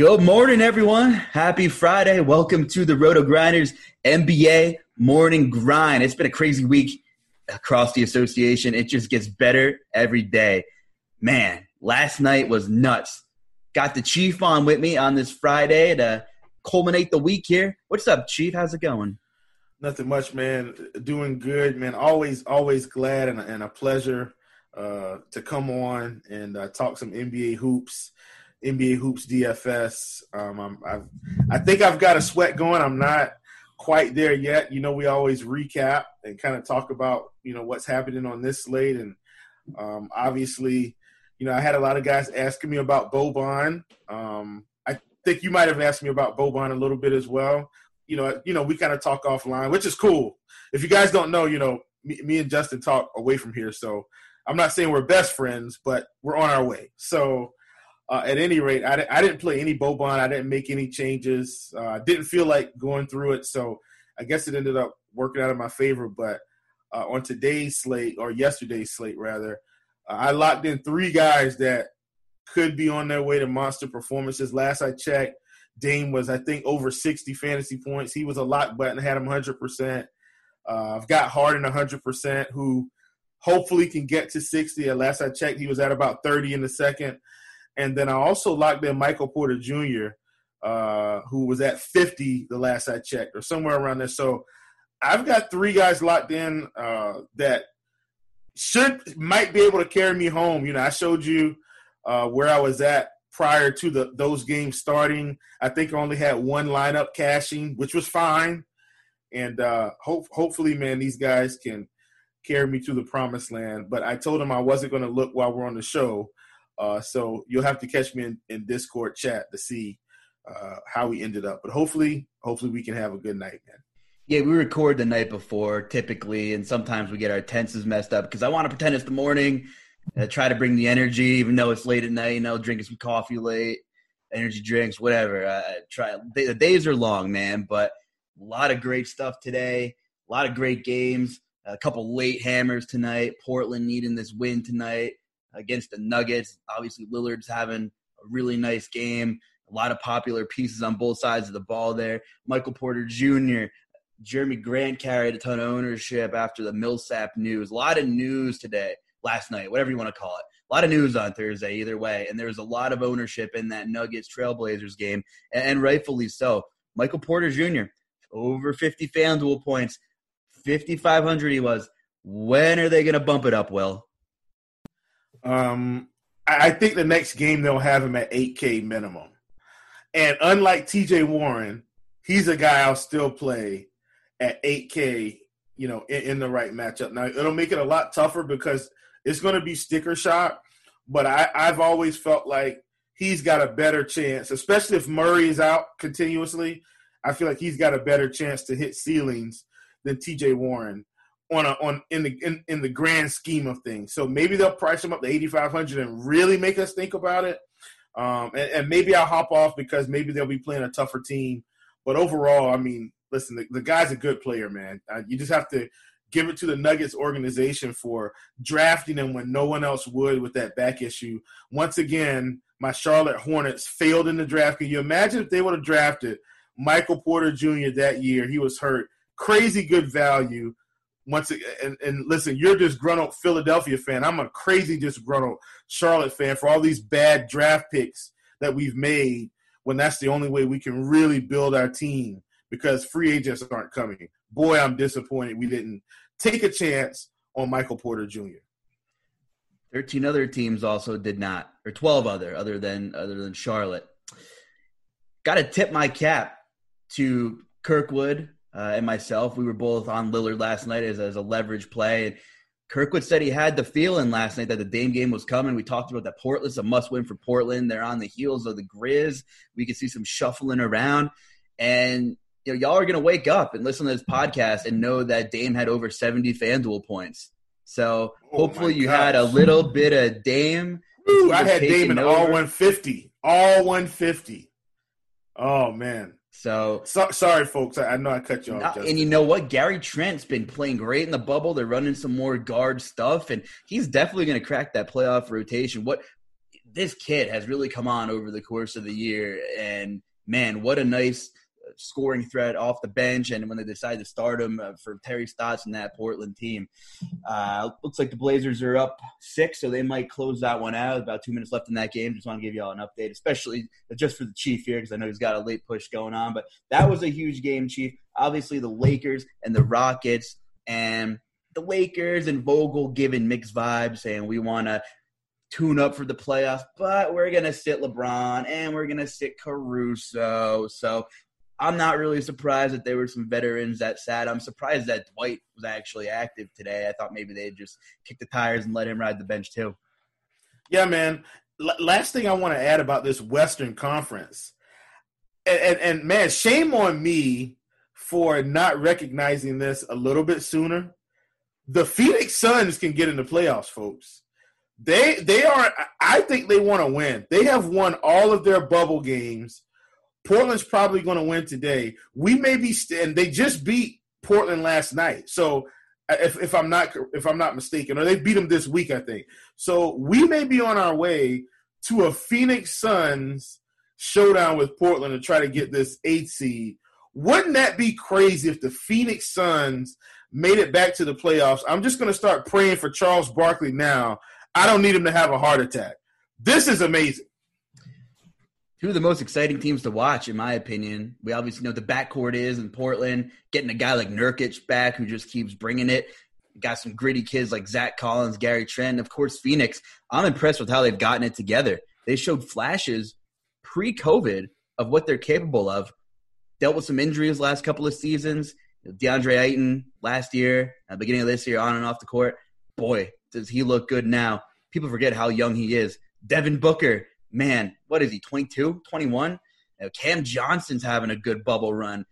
Good morning, everyone. Happy Friday. Welcome to the RotoGrinders NBA Morning Grind. It's been a crazy week across the association. It just gets better every day. Man, last night was nuts. Got the Chief on with me on this Friday to culminate the week here. What's up, Chief? How's it going? Nothing much, man. Doing good, man. Always, always glad and, and a pleasure uh, to come on and uh, talk some NBA hoops. NBA hoops DFS. Um, I've, I think I've got a sweat going. I'm not quite there yet. You know, we always recap and kind of talk about you know what's happening on this slate, and um, obviously, you know, I had a lot of guys asking me about Boban. Um, I think you might have asked me about Boban a little bit as well. You know, you know, we kind of talk offline, which is cool. If you guys don't know, you know, me, me and Justin talk away from here, so I'm not saying we're best friends, but we're on our way. So uh, at any rate, I, I didn't play any Boban. I didn't make any changes. Uh, I didn't feel like going through it, so I guess it ended up working out in my favor. But uh, on today's slate, or yesterday's slate rather, uh, I locked in three guys that could be on their way to monster performances. Last I checked, Dame was I think over 60 fantasy points. He was a lock button, had him 100%. Uh, I've got Harden 100%, who hopefully can get to 60. At last I checked, he was at about 30 in the second. And then I also locked in Michael Porter Jr., uh, who was at 50 the last I checked, or somewhere around there. So I've got three guys locked in uh, that should might be able to carry me home. You know, I showed you uh, where I was at prior to the those games starting. I think I only had one lineup cashing, which was fine. And uh, hope hopefully, man, these guys can carry me to the promised land. But I told them I wasn't going to look while we're on the show. Uh, so you'll have to catch me in, in Discord chat to see uh, how we ended up. But hopefully, hopefully we can have a good night, man. Yeah, we record the night before typically, and sometimes we get our tenses messed up because I want to pretend it's the morning, uh, try to bring the energy, even though it's late at night. You know, drinking some coffee late, energy drinks, whatever. Uh, try the days are long, man, but a lot of great stuff today. A lot of great games. A couple late hammers tonight. Portland needing this win tonight against the Nuggets. Obviously, Lillard's having a really nice game. A lot of popular pieces on both sides of the ball there. Michael Porter Jr., Jerami Grant carried a ton of ownership after the Millsap news. A lot of news today, last night, whatever you want to call it. A lot of news on Thursday, either way. And there was a lot of ownership in that Nuggets Trailblazers game, and rightfully so. Michael Porter Jr., over 50 FanDuel points, 5,500 he was. When are they going to bump it up, Will? Um, I think the next game they'll have him at 8K minimum. And unlike TJ Warren, he's a guy I'll still play at 8K, you know, in, in the right matchup. Now, it'll make it a lot tougher because it's going to be sticker shot, but I, I've always felt like he's got a better chance, especially if Murray is out continuously. I feel like he's got a better chance to hit ceilings than TJ Warren on a, on in the in, in the grand scheme of things. So maybe they'll price him up to 8500 and really make us think about it. Um, and, and, maybe I'll hop off because maybe they'll be playing a tougher team. But overall, I mean, listen, the, the guy's a good player, man. Uh, you just have to give it to the Nuggets organization for drafting him when no one else would with that back issue. Once again, my Charlotte Hornets failed in the draft. Can you imagine if they would have drafted Michael Porter Jr. that year. He was hurt. Crazy good value. Once again, and, and listen, you're disgruntled Philadelphia fan. I'm a crazy disgruntled Charlotte fan for all these bad draft picks that we've made when that's the only way we can really build our team because free agents aren't coming. Boy, I'm disappointed we didn't take a chance on Michael Porter Jr. 13 other teams also did not, or 12 other, other than other than Charlotte. Got to tip my cap to Kirkwood uh, and myself. We were both on Lillard last night as, as a leverage play. And Kirkwood said he had the feeling last night that the Dame game was coming. We talked about that Portland's a must win for Portland. They're on the heels of the Grizz. We could see some shuffling around. And you know, y'all are going to wake up and listen to this podcast and know that Dame had over 70 FanDuel points. So oh hopefully you had a little bit of Dame. Ooh, I had Dame in all 150. All 150. Oh, man. So, so sorry, folks. I, I, know I cut you off. and you know what? Gary Trent's been playing great in the bubble. They're running some more guard stuff, and he's definitely going to crack that playoff rotation. What this kid has really come on over the course of the year, and man, what a nice scoring threat off the bench, and when they decide to start him uh, for Terry Stotts and that Portland team. Uh, looks like the Blazers are up six, so they might close that one out. About two minutes left in that game. Just want to give you all an update, especially just for the Chief here, because I know he's got a late push going on. But that was a huge game, Chief. Obviously, the Lakers and the Rockets, and the Lakers and Vogel giving mixed vibes, saying we want to tune up for the playoffs, but we're going to sit LeBron and we're going to sit Caruso. So I'm not really surprised that there were some veterans that sat. I'm surprised that Dwight was actually active today. I thought maybe they'd just kick the tires and let him ride the bench too. Yeah, man. L- last thing I want to add about this Western Conference, and, and, and man, shame on me for not recognizing this a little bit sooner. The Phoenix Suns can get in the playoffs, folks. They they are. I think they want to win. They have won all of their bubble games Portland's probably going to win today. We may be, st- and they just beat Portland last night. So uh, if, if I'm not if I'm not mistaken, or they beat them this week, I think. So we may be on our way to a Phoenix Suns showdown with Portland to try to get this eight seed. Wouldn't that be crazy if the Phoenix Suns made it back to the playoffs? I'm just going to start praying for Charles Barkley now. I don't need him to have a heart attack. This is amazing two of the most exciting teams to watch, in my opinion. We obviously know the backcourt is in Portland. Getting a guy like Nurkic back who just keeps bringing it. Got some gritty kids like Zach Collins, Gary Trent, of course Phoenix. I'm impressed with how they've gotten it together. They showed flashes pre-COVID of what they're capable of. Dealt with some injuries last couple of seasons. DeAndre Ayton last year, at the beginning of this year, on and off the court. Boy, does he look good now. People forget how young he is. Devin Booker man, what is he, 22, 21? You know, Cam Johnson's having a good bubble run.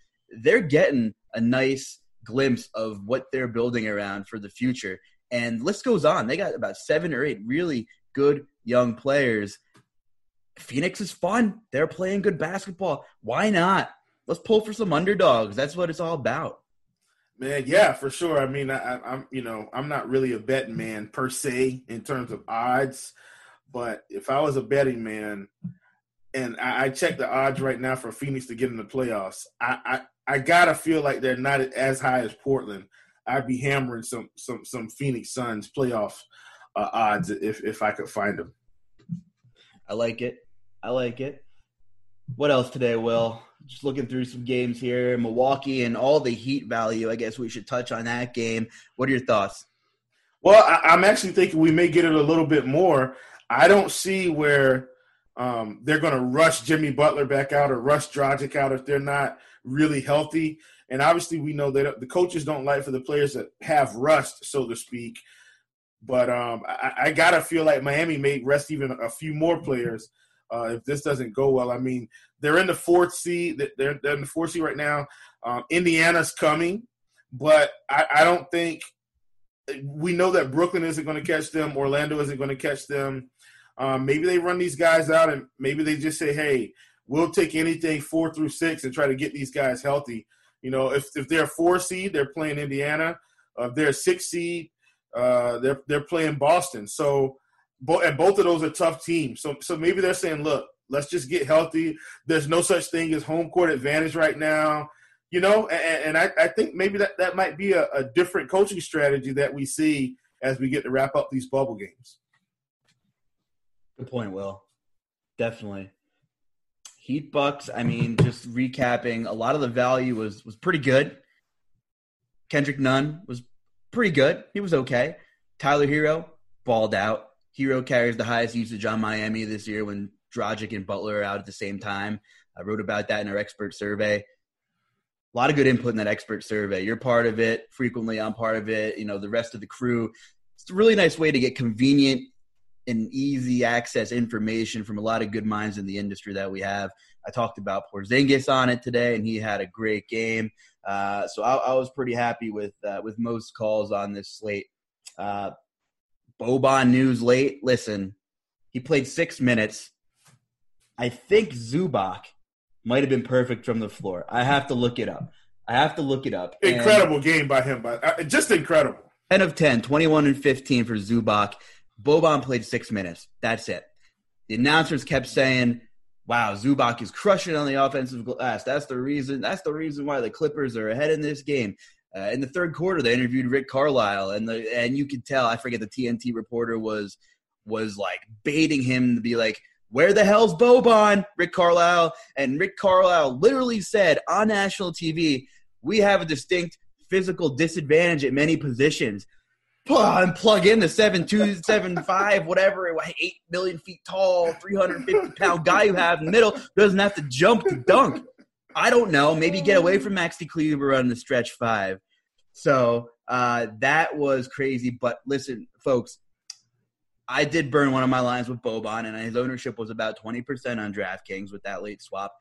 They're getting a nice glimpse of what they're building around for the future. And list goes on. They got about seven or eight really good young players. Phoenix is fun. They're playing good basketball. Why not? Let's pull for some underdogs. That's what it's all about. Man, yeah, for sure. I mean, I, am you know I'm not really a betting man per se in terms of odds. But if I was a betting man, and I, I check the odds right now for Phoenix to get in the playoffs, I, I, I gotta feel like they're not as high as Portland. I'd be hammering some some some Phoenix Suns playoff uh, odds if if I could find them. I like it. I like it. What else today, Will? Just looking through some games here, Milwaukee and all the heat value. I guess we should touch on that game. What are your thoughts? Well, I, am actually thinking we may get it a little bit more. I don't see where um, they're going to rush Jimmy Butler back out or rush Dragic out if they're not really healthy. And obviously, we know that the coaches don't like for the players that have rust, so to speak. But um, I, I, gotta feel like Miami may rest even a few more players uh, if this doesn't go well. I mean, they're in the fourth seed. They're, they're in the fourth seed right now. Um, Indiana's coming, but I, I don't think we know that Brooklyn isn't going to catch them. Orlando isn't going to catch them. Um, maybe they run these guys out and maybe they just say, hey, we'll take anything four through six and try to get these guys healthy. You know, if, if they're a four seed, they're playing Indiana. Uh, if they're a six seed, uh, they're they're playing Boston. So, and both of those are tough teams. So so maybe they're saying, look, Let's just get healthy. There's no such thing as home court advantage right now. You know, and, and I, I, think maybe that, that might be a, a different coaching strategy that we see as we get to wrap up these bubble games. Good point, Will. Definitely. Heat Bucks, I mean, just recapping, a lot of the value was was pretty good. Kendrick Nunn was pretty good. He was okay. Tyler Herro balled out. Herro carries the highest usage on Miami this year when Dragic and Butler are out at the same time. I wrote about that in our expert survey. A lot of good input in that expert survey. You're part of it frequently. I'm part of it. You know, the rest of the crew. It's a really nice way to get convenient and easy access information from a lot of good minds in the industry that we have. I talked about Porzingis on it today, and he had a great game. Uh, so I, I, was pretty happy with uh, with most calls on this slate. Uh, Boban news late. Listen, he played six minutes. I think Zubac might have been perfect from the floor. I have to look it up. I have to look it up. Incredible and game by him, but uh, just incredible. 10 of 10, 21 and 15 for Zubac. Boban played six minutes. That's it. The announcers kept saying, wow, Zubac is crushing on the offensive glass. That's the reason. That's the reason why the Clippers are ahead in this game. Uh, in the third quarter, they interviewed Rick Carlisle, and the and you could tell. I forget the TNT reporter was was like baiting him to be like, "Where the hell's Boban?" Rick Carlisle, and Rick Carlisle literally said on national TV, "We have a distinct physical disadvantage at many positions." And plug in the seven two seven five whatever eight million feet tall 350 pound guy you have in the middle doesn't have to jump to dunk. I don't know. Maybe get away from maxi kleber on the stretch five. So uh, that was crazy. But listen folks i did burn one of my lines with boban and his ownership was about 20% on draftkings with that late swap.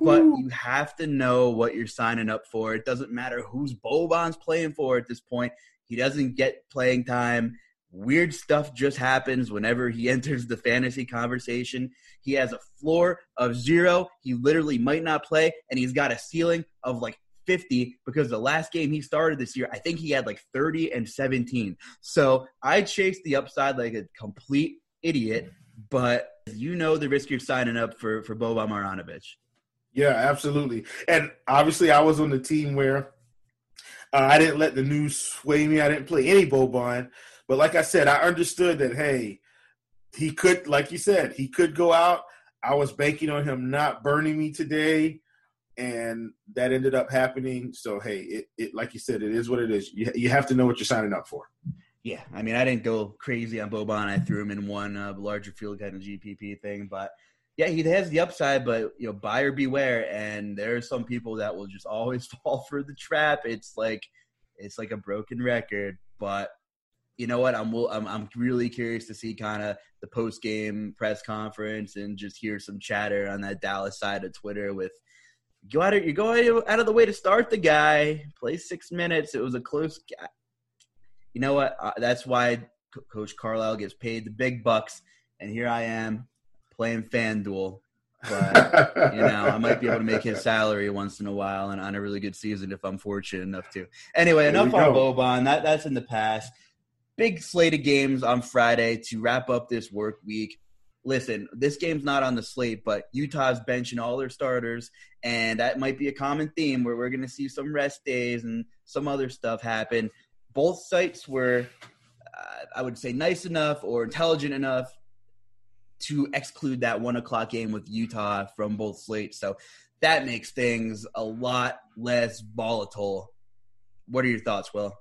But you have to know what you're signing up for. It doesn't matter who's Boban's playing for at this point. He doesn't get playing time. Weird stuff just happens whenever he enters the fantasy conversation. He has a floor of zero. He literally might not play, and he's got a ceiling of like 50 because the last game he started this year, I think he had like 30 and 17. So I chased the upside like a complete idiot, but you know the risk you're signing up for for Boban Marjanovic. Yeah, absolutely. And obviously, I was on the team where uh, I didn't let the news sway me. I didn't play any Boban. But like I said, I understood that, hey, he could, like you said, he could go out. I was banking on him not burning me today. And that ended up happening. So, hey, it, it like you said, it is what it is. You, you have to know what you're signing up for. Yeah, I mean, I didn't go crazy on Boban. I threw him in one uh, larger field kind of GPP thing, but yeah, he has the upside, but you know, buyer beware. And there are some people that will just always fall for the trap. It's like it's like a broken record. But you know what? I'm I'm, I'm really curious to see kind of the post game press conference and just hear some chatter on that Dallas side of Twitter with. Go out of, you go out of the way to start the guy. Play six minutes. It was a close. Guy. You know what? Uh, that's why Coach Carlisle gets paid the big bucks, and here I am playing FanDuel. But you know, I might be able to make his salary once in a while and on a really good season if I'm fortunate enough to. Anyway, enough on Boban. That that's in the past. Big slate of games on Friday to wrap up this work week. Listen, this game's not on the slate, but Utah's benching all their starters, and that might be a common theme where we're going to see some rest days and some other stuff happen. Both sites were, uh, I would say, nice enough or intelligent enough to exclude that one o'clock game with Utah from both slates. So that makes things a lot less volatile. What are your thoughts, Will?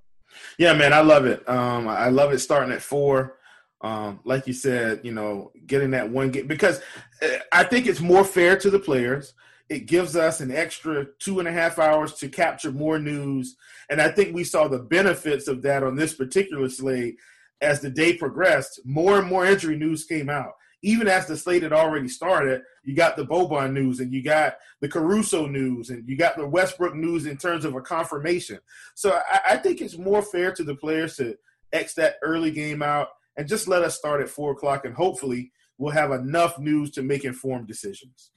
Yeah, man, I love it. Um, I love it starting at four. Um, like you said, you know, getting that one game because uh, I think it's more fair to the players. It gives us an extra two and a half hours to capture more news. And I think we saw the benefits of that on this particular slate as the day progressed. More and more injury news came out even as the slate had already started, you got the Boban news and you got the Caruso news and you got the Westbrook news in terms of a confirmation. So I, I think it's more fair to the players to X that early game out and just let us start at four o'clock and hopefully we'll have enough news to make informed decisions.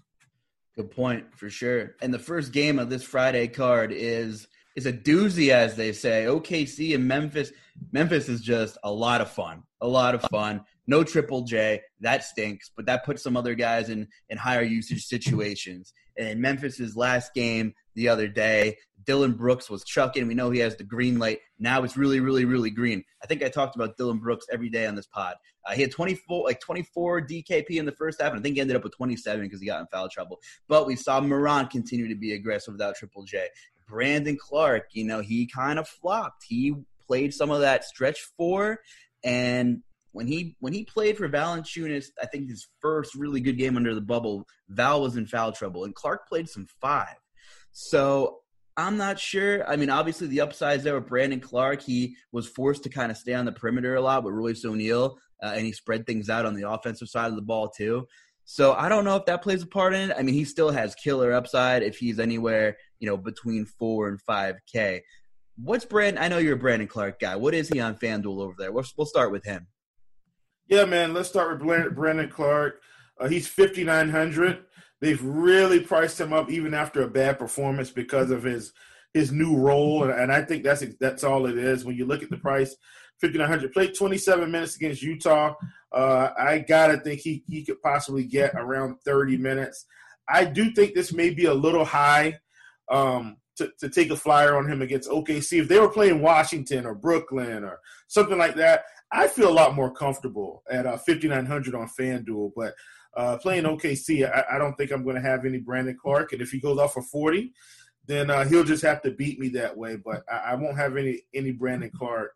Good point for sure. And the first game of this Friday card is is a doozy, as they say. OKC and Memphis. Memphis is just a lot of fun. A lot of fun. No triple J. That stinks, but that puts some other guys in, in higher usage situations. And in Memphis's last game the other day, Dillon Brooks was chucking. We know he has the green light. Now it's really, really, really green. I think I talked about Dillon Brooks every day on this pod. Uh, he had 24, like 24 DKP in the first half, and I think he ended up with 27 because he got in foul trouble. But we saw Morant continue to be aggressive without Triple J. Brandon Clarke, you know, he kind of flopped. He played some of that stretch four, and when he when he played for Valanciunas, I think his first really good game under the bubble, Val was in foul trouble, and Clarke played some five. So I'm not sure. I mean, obviously the upsides there with Brandon Clarke, He was forced to kind of stay on the perimeter a lot with Royce O'Neale, uh, and he spread things out on the offensive side of the ball too. So I don't know if that plays a part in it. I mean, he still has killer upside if he's anywhere, you know, between four and five K. What's Brandon? I know you're a Brandon Clarke guy. What is he on FanDuel over there? We'll, we'll start with him. Yeah, man. Let's start with Brandon Clarke. Uh, he's 5,900. They've really priced him up even after a bad performance because of his his new role, and, and I think that's that's all it is. When you look at the price, 5,900. Played 27 minutes against Utah. Uh, I gotta think he he could possibly get around 30 minutes. I do think this may be a little high um, to, to take a flyer on him against OKC. If they were playing Washington or Brooklyn or something like that, I feel a lot more comfortable at uh, 5,900 on FanDuel. But uh, playing OKC, I, I, don't think I'm going to have any Brandon Clarke. And if he goes off for 40, then uh, he'll just have to beat me that way. But I, I won't have any any Brandon Clarke.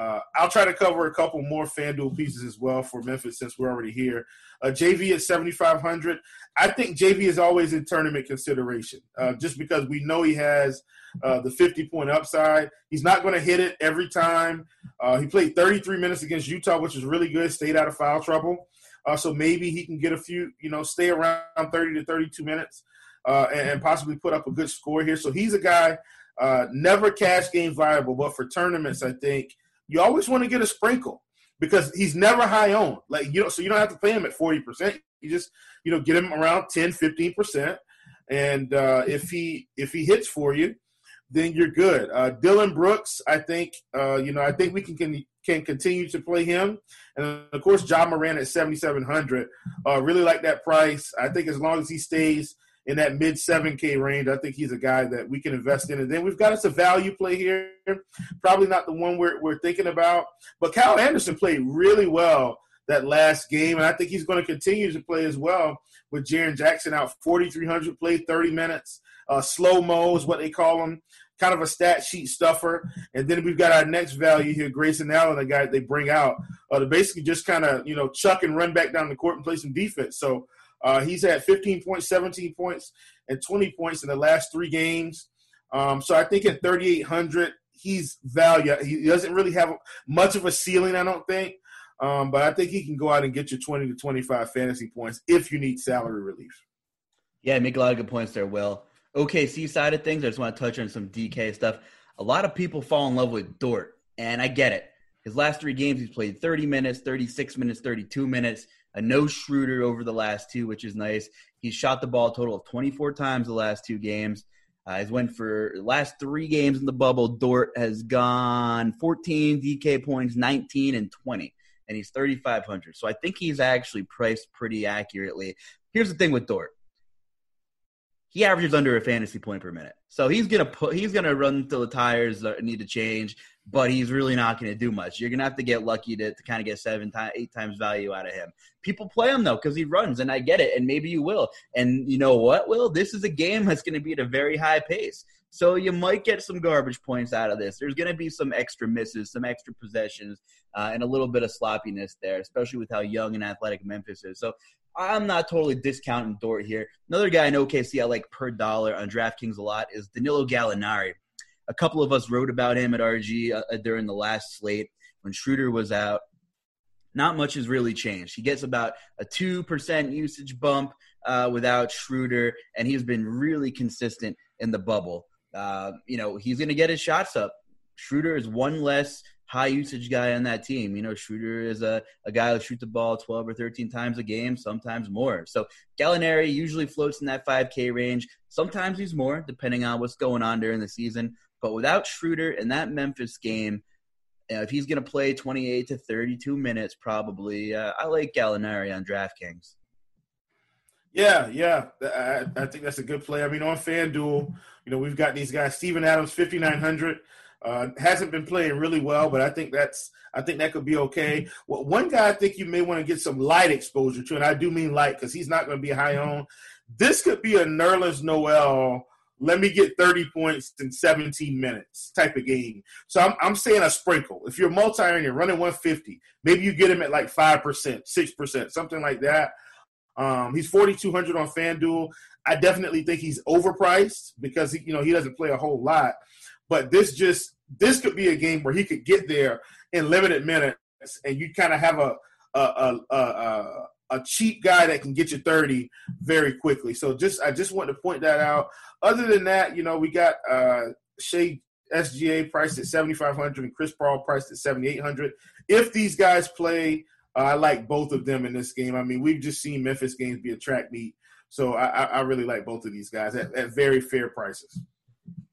Uh, I'll try to cover a couple more FanDuel pieces as well for Memphis since we're already here. Uh, JV at 7,500. I think JV is always in tournament consideration uh, just because we know he has uh, the 50 point upside. He's not going to hit it every time. Uh, he played 33 minutes against Utah, which is really good, stayed out of foul trouble. Uh, so maybe he can get a few, you know, stay around 30 to 32 minutes and, and, possibly put up a good score here. So he's a guy, never cash game viable, but for tournaments, I think – you always want to get a sprinkle because he's never high owned. Like you know, so you don't have to pay him at forty percent. You just you know get him around 10, 15 percent, and uh, if he if he hits for you, then you're good. Uh, Dillon Brooks, I think uh, you know I think we can, can can continue to play him, and of course Ja Morant at seventy seven hundred. Uh, really like that price. I think as long as he stays in that mid 7K range. I think he's a guy that we can invest in. And then we've got us a value play here. Probably not the one we're, we're thinking about. But Kyle Anderson played really well that last game. And I think he's going to continue to play as well with Jaren Jackson out 4,300, played 30 minutes. Uh, slow mo is what they call him. Kind of a stat sheet stuffer. And then we've got our next value here, Grayson Allen, the guy they bring out uh, to basically just kind of, you know, chuck and run back down the court and play some defense. So uh, he's had 15 points, 17 points, and 20 points in the last three games. Um, so I think at 3,800, he's value. He doesn't really have much of a ceiling, I don't think. Um, but I think he can go out and get you 20 to 25 fantasy points if you need salary relief. Yeah, make a lot of good points there, Will. OKC side of things, I just want to touch on some DK stuff. A lot of people fall in love with Dort, and I get it. His last three games, he's played 30 minutes, 36 minutes, 32 minutes a no Schroeder over the last two, which is nice. He's shot the ball a total of 24 times the last two games. Uh, he's went for last three games in the bubble. Dort has gone 14 DK points, 19 and 20, and he's 3,500. So I think he's actually priced pretty accurately. Here's the thing with Dort he averages under a fantasy point per minute. So he's gonna put he's gonna run until the tires need to change, but he's really not gonna do much. You're gonna have to get lucky to, to kind of get seven times eight times value out of him. People play him though because he runs, and I get it, and maybe you will. And you know what, Will? This is a game that's gonna be at a very high pace. So you might get some garbage points out of this. There's going to be some extra misses, some extra possessions, uh, and a little bit of sloppiness there, especially with how young and athletic Memphis is. So I'm not totally discounting Dort here. Another guy in OKC I like per dollar on DraftKings a lot is Danilo Gallinari. A couple of us wrote about him at RG uh, during the last slate when Schroeder was out. Not much has really changed. He gets about a 2% usage bump uh, without Schroeder, and he's been really consistent in the bubble. Uh, you know, he's going to get his shots up. Schroeder is one less high usage guy on that team. You know, Schroeder is a, a guy who shoots the ball 12 or 13 times a game, sometimes more. So Gallinari usually floats in that 5K range. Sometimes he's more, depending on what's going on during the season. But without Schroeder in that Memphis game, uh, if he's going to play 28 to 32 minutes, probably, uh, I like Gallinari on DraftKings. Yeah, yeah, I, I, think that's a good play. I mean, on FanDuel, you know, we've got these guys. Steven Adams, 5900, uh, hasn't been playing really well, but I think that's I think that could be okay. Well, one guy I think you may want to get some light exposure to, and I do mean light because he's not going to be high on. This could be a Nerlens Noel. Let me get 30 points in 17 minutes type of game. So I'm, I'm saying a sprinkle. If you're multi and you're running 150, maybe you get him at like 5%, 6%, something like that. Um, he's 4,200 on FanDuel. I definitely think he's overpriced because he, you know he doesn't play a whole lot. But this just this could be a game where he could get there in limited minutes, and you kind of have a a, a a, a cheap guy that can get you 30 very quickly. So just I just want to point that out. Other than that, you know, we got uh Shai SGA priced at 7,500 and Chris Paul priced at 7,800. If these guys play uh, I like both of them in this game. I mean, we've just seen Memphis games be a track meet, so I, I really like both of these guys at, at very fair prices.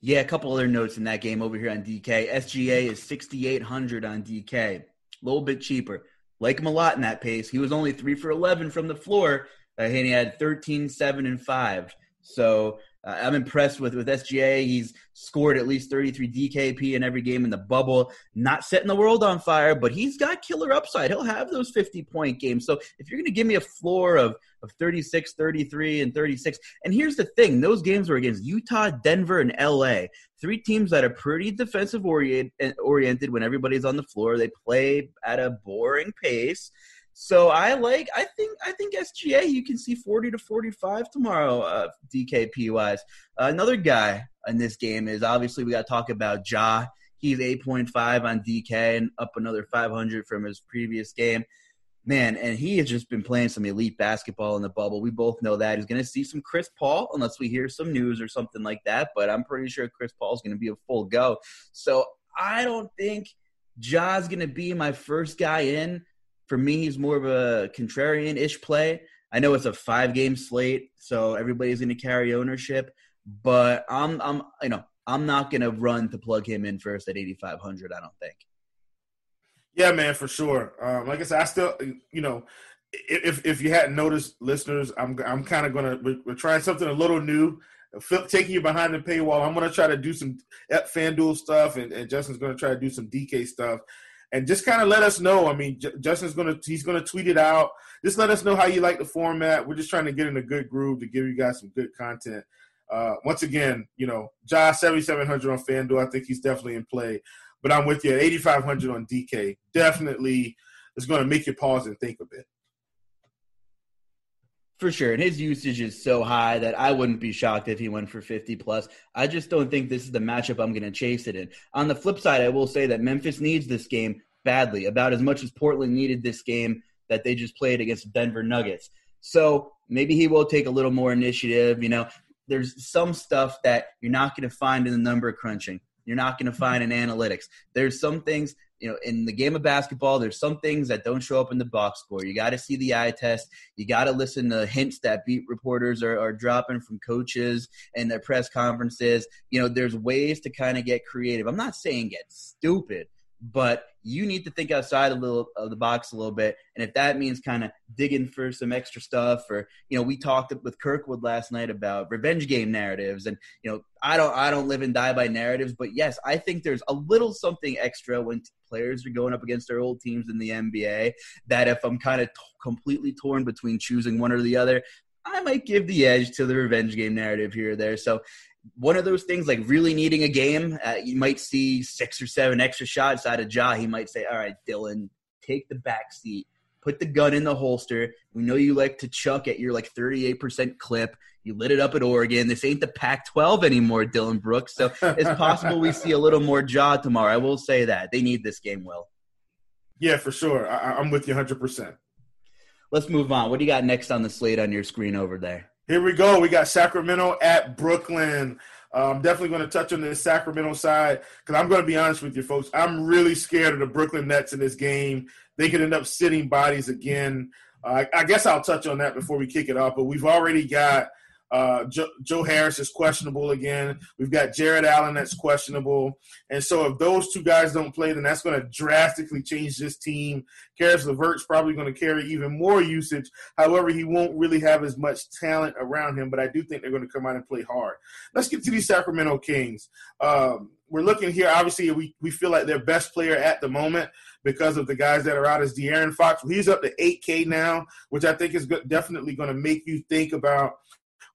Yeah, a couple other notes in that game over here on DK. SGA is 6,800 on DK, a little bit cheaper. Like him a lot in that pace. He was only three for 11 from the floor, uh, and he had 13, 7, and 5. So uh, I'm impressed with with SGA. He's scored at least 33 DKP in every game in the bubble. Not setting the world on fire, but he's got killer upside. He'll have those 50 point games. So if you're going to give me a floor of of 36, 33, and 36, and here's the thing: those games were against Utah, Denver, and LA. Three teams that are pretty defensive oriented when everybody's on the floor. They play at a boring pace. So I like. I think. I think SGA. You can see forty to forty-five tomorrow. Uh, DKP wise. Uh, another guy in this game is obviously we got to talk about Ja. He's eight point five on DK and up another five hundred from his previous game. Man, and he has just been playing some elite basketball in the bubble. We both know that he's going to see some Chris Paul, unless we hear some news or something like that. But I'm pretty sure Chris Paul is going to be a full go. So I don't think Ja's going to be my first guy in for me, he's more of a contrarian ish play. I know it's a five game slate, so everybody's going to carry ownership, but I'm, I'm, you know, I'm not going to run to plug him in first at 8,500. I don't think. Yeah, man, for sure. Um, like I said, I still, you know, if if you hadn't noticed, listeners, I'm I'm kind of gonna we're, we're, trying something a little new, taking you behind the paywall. I'm gonna try to do some FanDuel stuff, and, and Justin's gonna try to do some DK stuff and just kind of let us know. I mean, J- Justin's gonna he's gonna tweet it out. Just let us know how you like the format. We're just trying to get in a good groove to give you guys some good content. Uh, once again, you know, Josh seventy seven hundred on FanDuel. I think he's definitely in play. But I'm with you at eighty five hundred on DK. Definitely it's to make you pause and think a bit. For sure. And his usage is so high that I wouldn't be shocked if he went for 50 plus. I just don't think this is the matchup I'm going to chase it in. On the flip side, I will say that Memphis needs this game badly, about as much as Portland needed this game that they just played against Denver Nuggets. So maybe he will take a little more initiative. You know, there's some stuff that you're not going to find in the number crunching. You're not going to find in analytics. There's some things you know, in the game of basketball, there's some things that don't show up in the box score. You got to see the eye test. You got to listen to hints that beat reporters are, are dropping from coaches and their press conferences. You know, there's ways to kind of get creative. I'm not saying get stupid, but you need to think outside a little of the box a little bit. And if that means kind of digging for some extra stuff, or you know, we talked with Kirkwood last night about revenge game narratives, and you know, I don't, I don't live and die by narratives, but yes, I think there's a little something extra when players are going up against their old teams in the NBA. That if I'm kind of t- completely torn between choosing one or the other, I might give the edge to the revenge game narrative here or there. So one of those things like really needing a game, uh, you might see six or seven extra shots out of Ja. He might say, "All right, Dillon, take the back seat, put the gun in the holster. We know you like to chuck at your like 38% clip. You lit it up at Oregon. This ain't the Pac-12 anymore, Dillon Brooks. So it's possible we see a little more Ja tomorrow. I will say that they need this game, Will. Yeah, for sure. I- I'm with you 100%. Let's move on. What do you got next on the slate on your screen over there? Here we go. We got Sacramento at Brooklyn. Uh, I'm definitely going to touch on the Sacramento side because I'm going to be honest with you, folks. I'm really scared of the Brooklyn Nets in this game. They could end up sitting bodies again. Uh, I guess I'll touch on that before we kick it off. But we've already got Uh, Joe, Joe, Harris is questionable again. We've got Jarrett Allen that's questionable. And so if those two guys don't play, then that's going to drastically change this team. Caris LeVert's probably going to carry even more usage. However, he won't really have as much talent around him, but I do think they're going to come out and play hard. Let's get to these Sacramento Kings. Um, we're looking here. Obviously, we, we feel like their best player at the moment because of the guys that are out is De'Aaron Fox. He's up to 8K now, which I think is definitely going to make you think about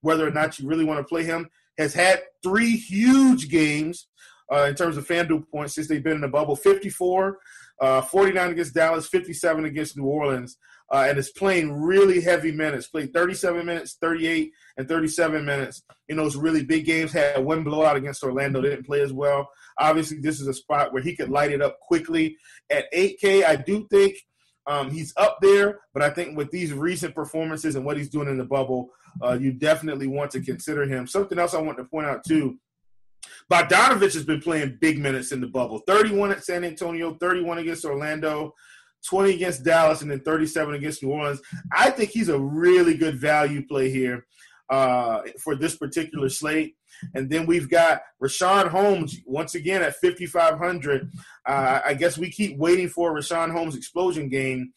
whether or not you really want to play him. Has had three huge games uh, in terms of FanDuel points since they've been in the bubble 54, uh, 49 against Dallas, 57 against New Orleans uh, and is playing really heavy minutes. Played 37 minutes, 38, and 37 minutes in those really big games. Had one blowout against Orlando. Didn't play as well. Obviously, this is a spot where he could light it up quickly. At 8K, I do think um, he's up there, but I think with these recent performances and what he's doing in the bubble, uh, you definitely want to consider him. Something else I want to point out too. Bogdanovic has been playing big minutes in the bubble. 31 at San Antonio, 31 against Orlando. 20 against Dallas, and then 37 against New Orleans. I think he's a really good value play here uh, for this particular slate. And then we've got Richaun Holmes once again at 5,500. Uh, I guess we keep waiting for Richaun Holmes' explosion game.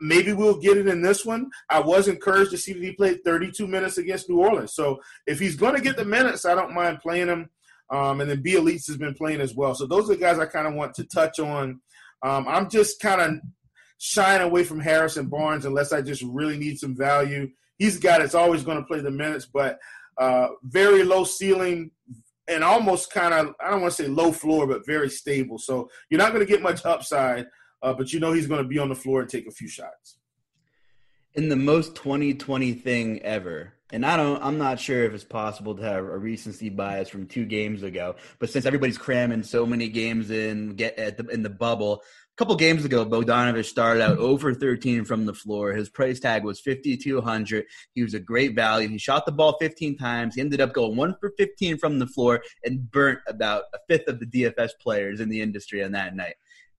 Maybe we'll get it in this one. I was encouraged to see that he played 32 minutes against New Orleans. So if he's going to get the minutes, I don't mind playing him. Um, and then Bjelica has been playing as well. So those are the guys I kind of want to touch on um, I'm just kind of shying away from Harrison Barnes unless I just really need some value. He's a guy that's always going to play the minutes, but uh, very low ceiling and almost kind of I don't want to say low floor, but very stable. So you're not going to get much upside, uh, but you know he's going to be on the floor and take a few shots. In the most 2020 thing ever, and I don't, I'm not sure if it's possible to have a recency bias from two games ago. But since everybody's cramming so many games in, get at the, in the bubble, couple games ago, Bogdanovic started out over 13 from the floor. His price tag was 5,200. He was a great value. He shot the ball 15 times. He ended up going one for 15 from the floor and burnt about a fifth of the DFS players in the industry on that night.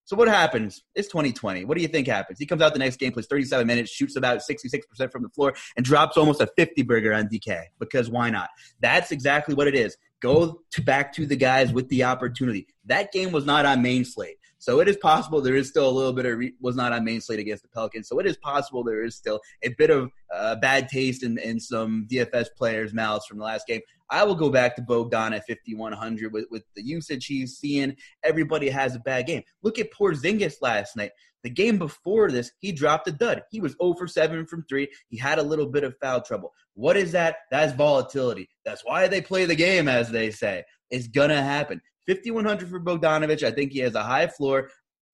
So what happens? It's 2020. What do you think happens? He comes out the next game, plays 37 minutes, shoots about 66% from the floor, and drops almost a 50 burger on DK. Because why not? That's exactly what it is. Go to back to the guys with the opportunity. That game was not on main slate. So it is possible there is still a little bit of re- was not on main slate against the Pelicans. So it is possible there is still a bit of uh, bad taste in, in some DFS players' mouths from the last game. I will go back to Bogdan at 5,100 with, with the usage he's seeing. Everybody has a bad game. Look at Porzingis last night. The game before this, he dropped a dud. He was 0 for 7 from 3. He had a little bit of foul trouble. What is that? That's volatility. That's why they play the game, as they say. It's going to happen. 5,100 for Bogdanovic. I think he has a high floor.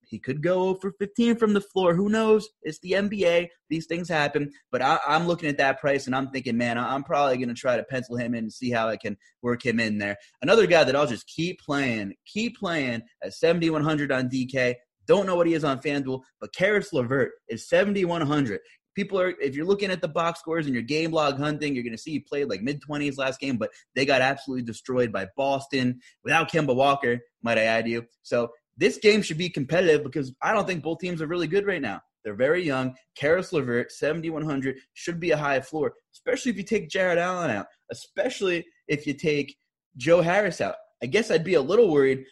He could go for 15 from the floor. Who knows? It's the NBA. These things happen. But I, am looking at that price and I'm thinking, man, I'm probably going to try to pencil him in and see how I can work him in there. Another guy that I'll just keep playing, keep playing at 7,100 on DK. Don't know what he is on FanDuel, but Caris LeVert is 7,100 people are if you're looking at the box scores and you're game log hunting, you're going to see he played like mid 20s last game, but they got absolutely destroyed by Boston without Kemba Walker, might I add you. So this game should be competitive because I don't think both teams are really good right now. They're very young. Caris LeVert, 7,100, should be a high floor, especially if you take Jarrett Allen out, especially if you take Joe Harris out. I guess I'd be a little worried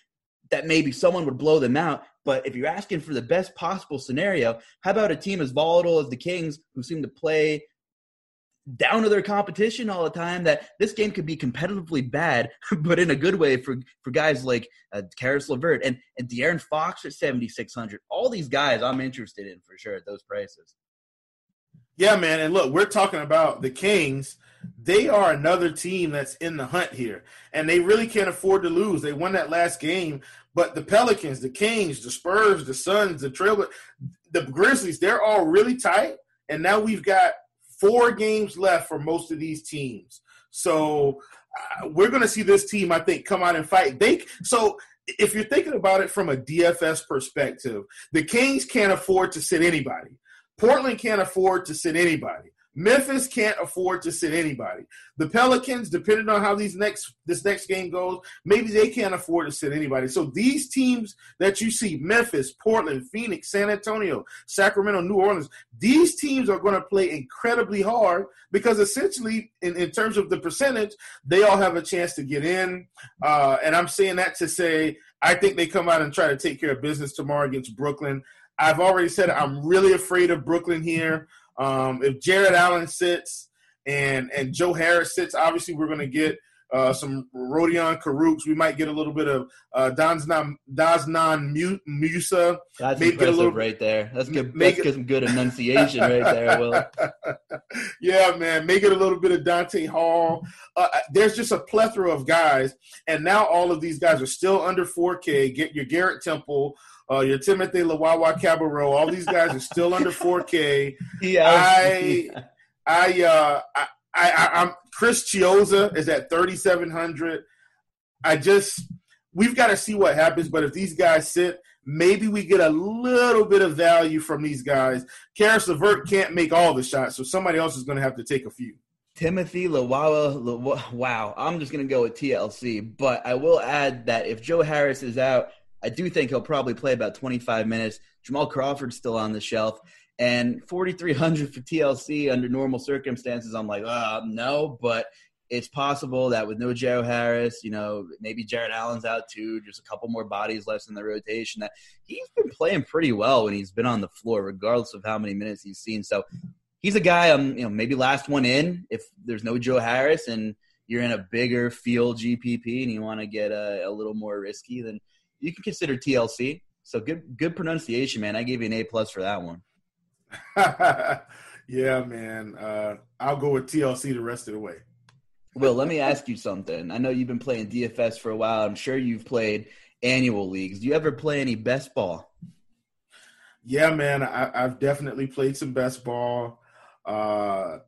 that maybe someone would blow them out. But if you're asking for the best possible scenario, how about a team as volatile as the Kings who seem to play down to their competition all the time that this game could be competitively bad, but in a good way for, for guys like uh, Caris LeVert and, and De'Aaron Fox at 7,600. All these guys I'm interested in for sure at those prices. Yeah, man. And look, we're talking about the Kings. They are another team that's in the hunt here, and they really can't afford to lose. They won that last game, but the Pelicans, the Kings, the Spurs, the Suns, the Trail, the Grizzlies, they're all really tight. And now we've got four games left for most of these teams. So uh, we're going to see this team, I think, come out and fight. They so if you're thinking about it from a DFS perspective, the Kings can't afford to sit anybody. Portland can't afford to sit anybody. Memphis can't afford to sit anybody. The Pelicans, depending on how these next this next game goes, maybe they can't afford to sit anybody. So these teams that you see, Memphis, Portland, Phoenix, San Antonio, Sacramento, New Orleans, these teams are going to play incredibly hard because essentially, in, in terms of the percentage, they all have a chance to get in. Uh, and I'm saying that to say I think they come out and try to take care of business tomorrow against Brooklyn. I've already said I'm really afraid of Brooklyn here. Um, if Jarrett Allen sits and and Joe Harris sits, obviously we're going to get uh, some Rodion Kurucs. We might get a little bit of uh, Daznan Daznan Musa. That's maybe impressive little, right there. That's good. Make that's it, some good enunciation right there, Will. yeah, man. Make it a little bit of Dante Hall. Uh, uh, there's just a plethora of guys, and now all of these guys are still under 4K. Get your Garrett Temple. Uh, your Timothy Luwawu-Cabarrot, all these guys are still under 4K. Yeah, I, I, uh, I, I, I'm Chris Chiozza is at 3,700. I just we've got to see what happens. But if these guys sit, maybe we get a little bit of value from these guys. Caris LeVert can't make all the shots, so somebody else is going to have to take a few. Timothy Lawawa, wow. I'm just going to go with TLC, but I will add that if Joe Harris is out, I do think he'll probably play about 25 minutes. Jamal Crawford's still on the shelf. And 4,300 for TLC under normal circumstances, I'm like, uh, no, but it's possible that with no Joe Harris, you know, maybe Jarrett Allen's out too, just a couple more bodies left in the rotation, that he's been playing pretty well when he's been on the floor, regardless of how many minutes he's seen. So he's a guy, um, you know, maybe last one in if there's no Joe Harris and you're in a bigger field GPP and you want to get a, a little more risky, then you can consider TLC. So good, good pronunciation, man. I gave you an A plus for that one. yeah, man. Uh, I'll go with TLC the rest of the way. Will, let me ask you something. I know you've been playing DFS for a while. I'm sure you've played annual leagues. Do you ever play any best ball? Yeah, man. I, have definitely played some best ball. Uh,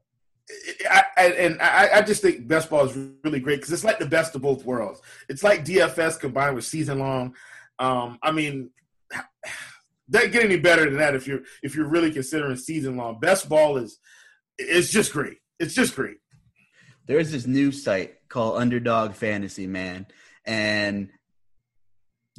I, and I, I, just think best ball is really great because it's like the best of both worlds. It's like DFS combined with season long. Um, I mean, doesn't get any better than that if you're if you're really considering season long. Best ball is it's just great. It's just great. There's this new site called Underdog Fantasy, man, and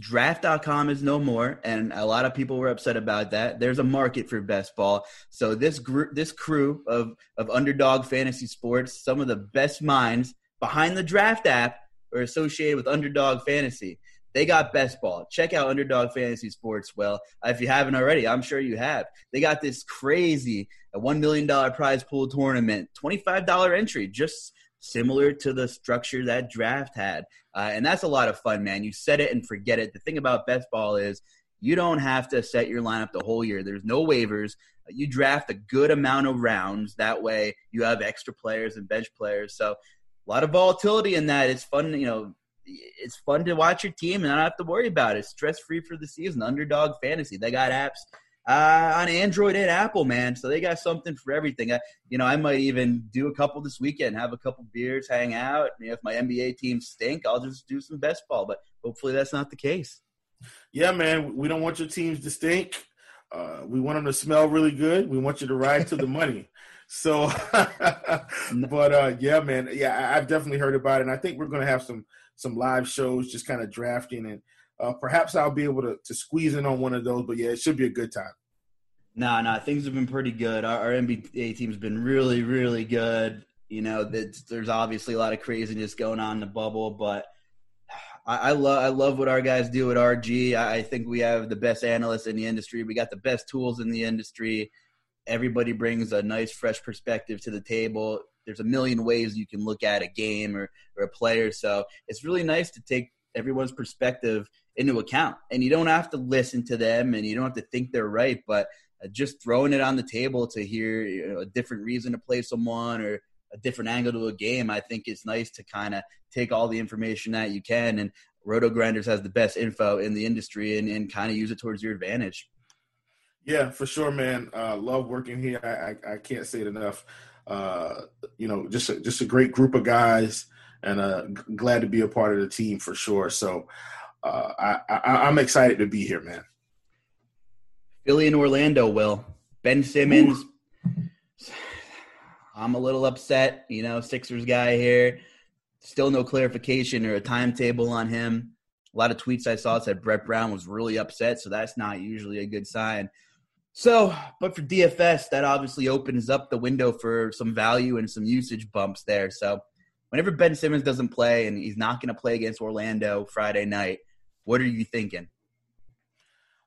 draft.com is no more and a lot of people were upset about that there's a market for best ball so this group this crew of of underdog fantasy sports some of the best minds behind the draft app are associated with underdog fantasy they got best ball. Check out Underdog Fantasy Sports. Well, uh, if you haven't already, I'm sure you have. They got this crazy a $1 million prize pool tournament, $25 entry, just similar to the structure that draft had. Uh, and that's a lot of fun, man. You set it and forget it. The thing about best ball is you don't have to set your lineup the whole year. There's no waivers. You draft a good amount of rounds. That way you have extra players and bench players. So a lot of volatility in that. It's fun, you know, it's fun to watch your team and not have to worry about it. Stress free for the season. Underdog fantasy. They got apps uh, on Android and Apple, man. So they got something for everything. I, you know, I might even do a couple this weekend, have a couple beers, hang out. You know, if my NBA team stink, I'll just do some best ball. But hopefully that's not the case. Yeah, man. We don't want your teams to stink. Uh, we want them to smell really good. We want you to ride to the money. So, but uh, yeah, man. Yeah, I've definitely heard about it. And I think we're going to have some some live shows, just kind of drafting, and uh, perhaps I'll be able to, to squeeze in on one of those. But yeah, it should be a good time. No, nah, no, nah, things have been pretty good. Our, our NBA team's been really, really good. You know, there's obviously a lot of craziness going on in the bubble, but I, I love I love what our guys do at RG. I, I think we have the best analysts in the industry. We got the best tools in the industry. Everybody brings a nice, fresh perspective to the table there's a million ways you can look at a game or, or a player. So it's really nice to take everyone's perspective into account. And you don't have to listen to them and you don't have to think they're right, but just throwing it on the table to hear you know, a different reason to play someone or a different angle to a game, I think it's nice to kind of take all the information that you can. And RotoGrinders has the best info in the industry and, and kind of use it towards your advantage. Yeah, for sure, man. Uh, love working here. I, I, I can't say it enough uh, you know, just a, just a great group of guys, and uh, g- glad to be a part of the team for sure. So uh, I, I, am excited to be here, man. Philly and Orlando, will Ben Simmons. I'm a little upset. You know, Sixers guy here. Still no clarification or a timetable on him. A lot of tweets I saw said Brett Brown was really upset, so that's not usually a good sign. So, but for DFS, that obviously opens up the window for some value and some usage bumps there. So, whenever Ben Simmons doesn't play and he's not going to play against Orlando Friday night, what are you thinking?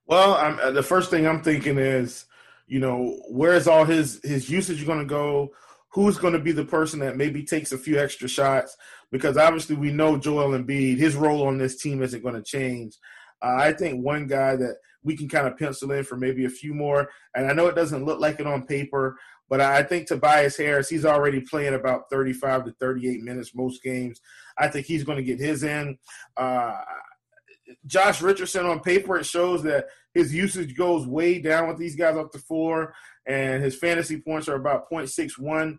Well, I'm, uh, the first thing I'm thinking is, you know, where's all his his usage going to go? Who's going to be the person that maybe takes a few extra shots? Because obviously we know Joel Embiid, his role on this team isn't going to change. Uh, I think one guy that we can kind of pencil in for maybe a few more, and I know it doesn't look like it on paper, but I think Tobias Harris, he's already playing about 35 to 38 minutes most games. I think he's going to get his in. Uh, Josh Richardson on paper, it shows that his usage goes way down with these guys up to four, and his fantasy points are about 0.61.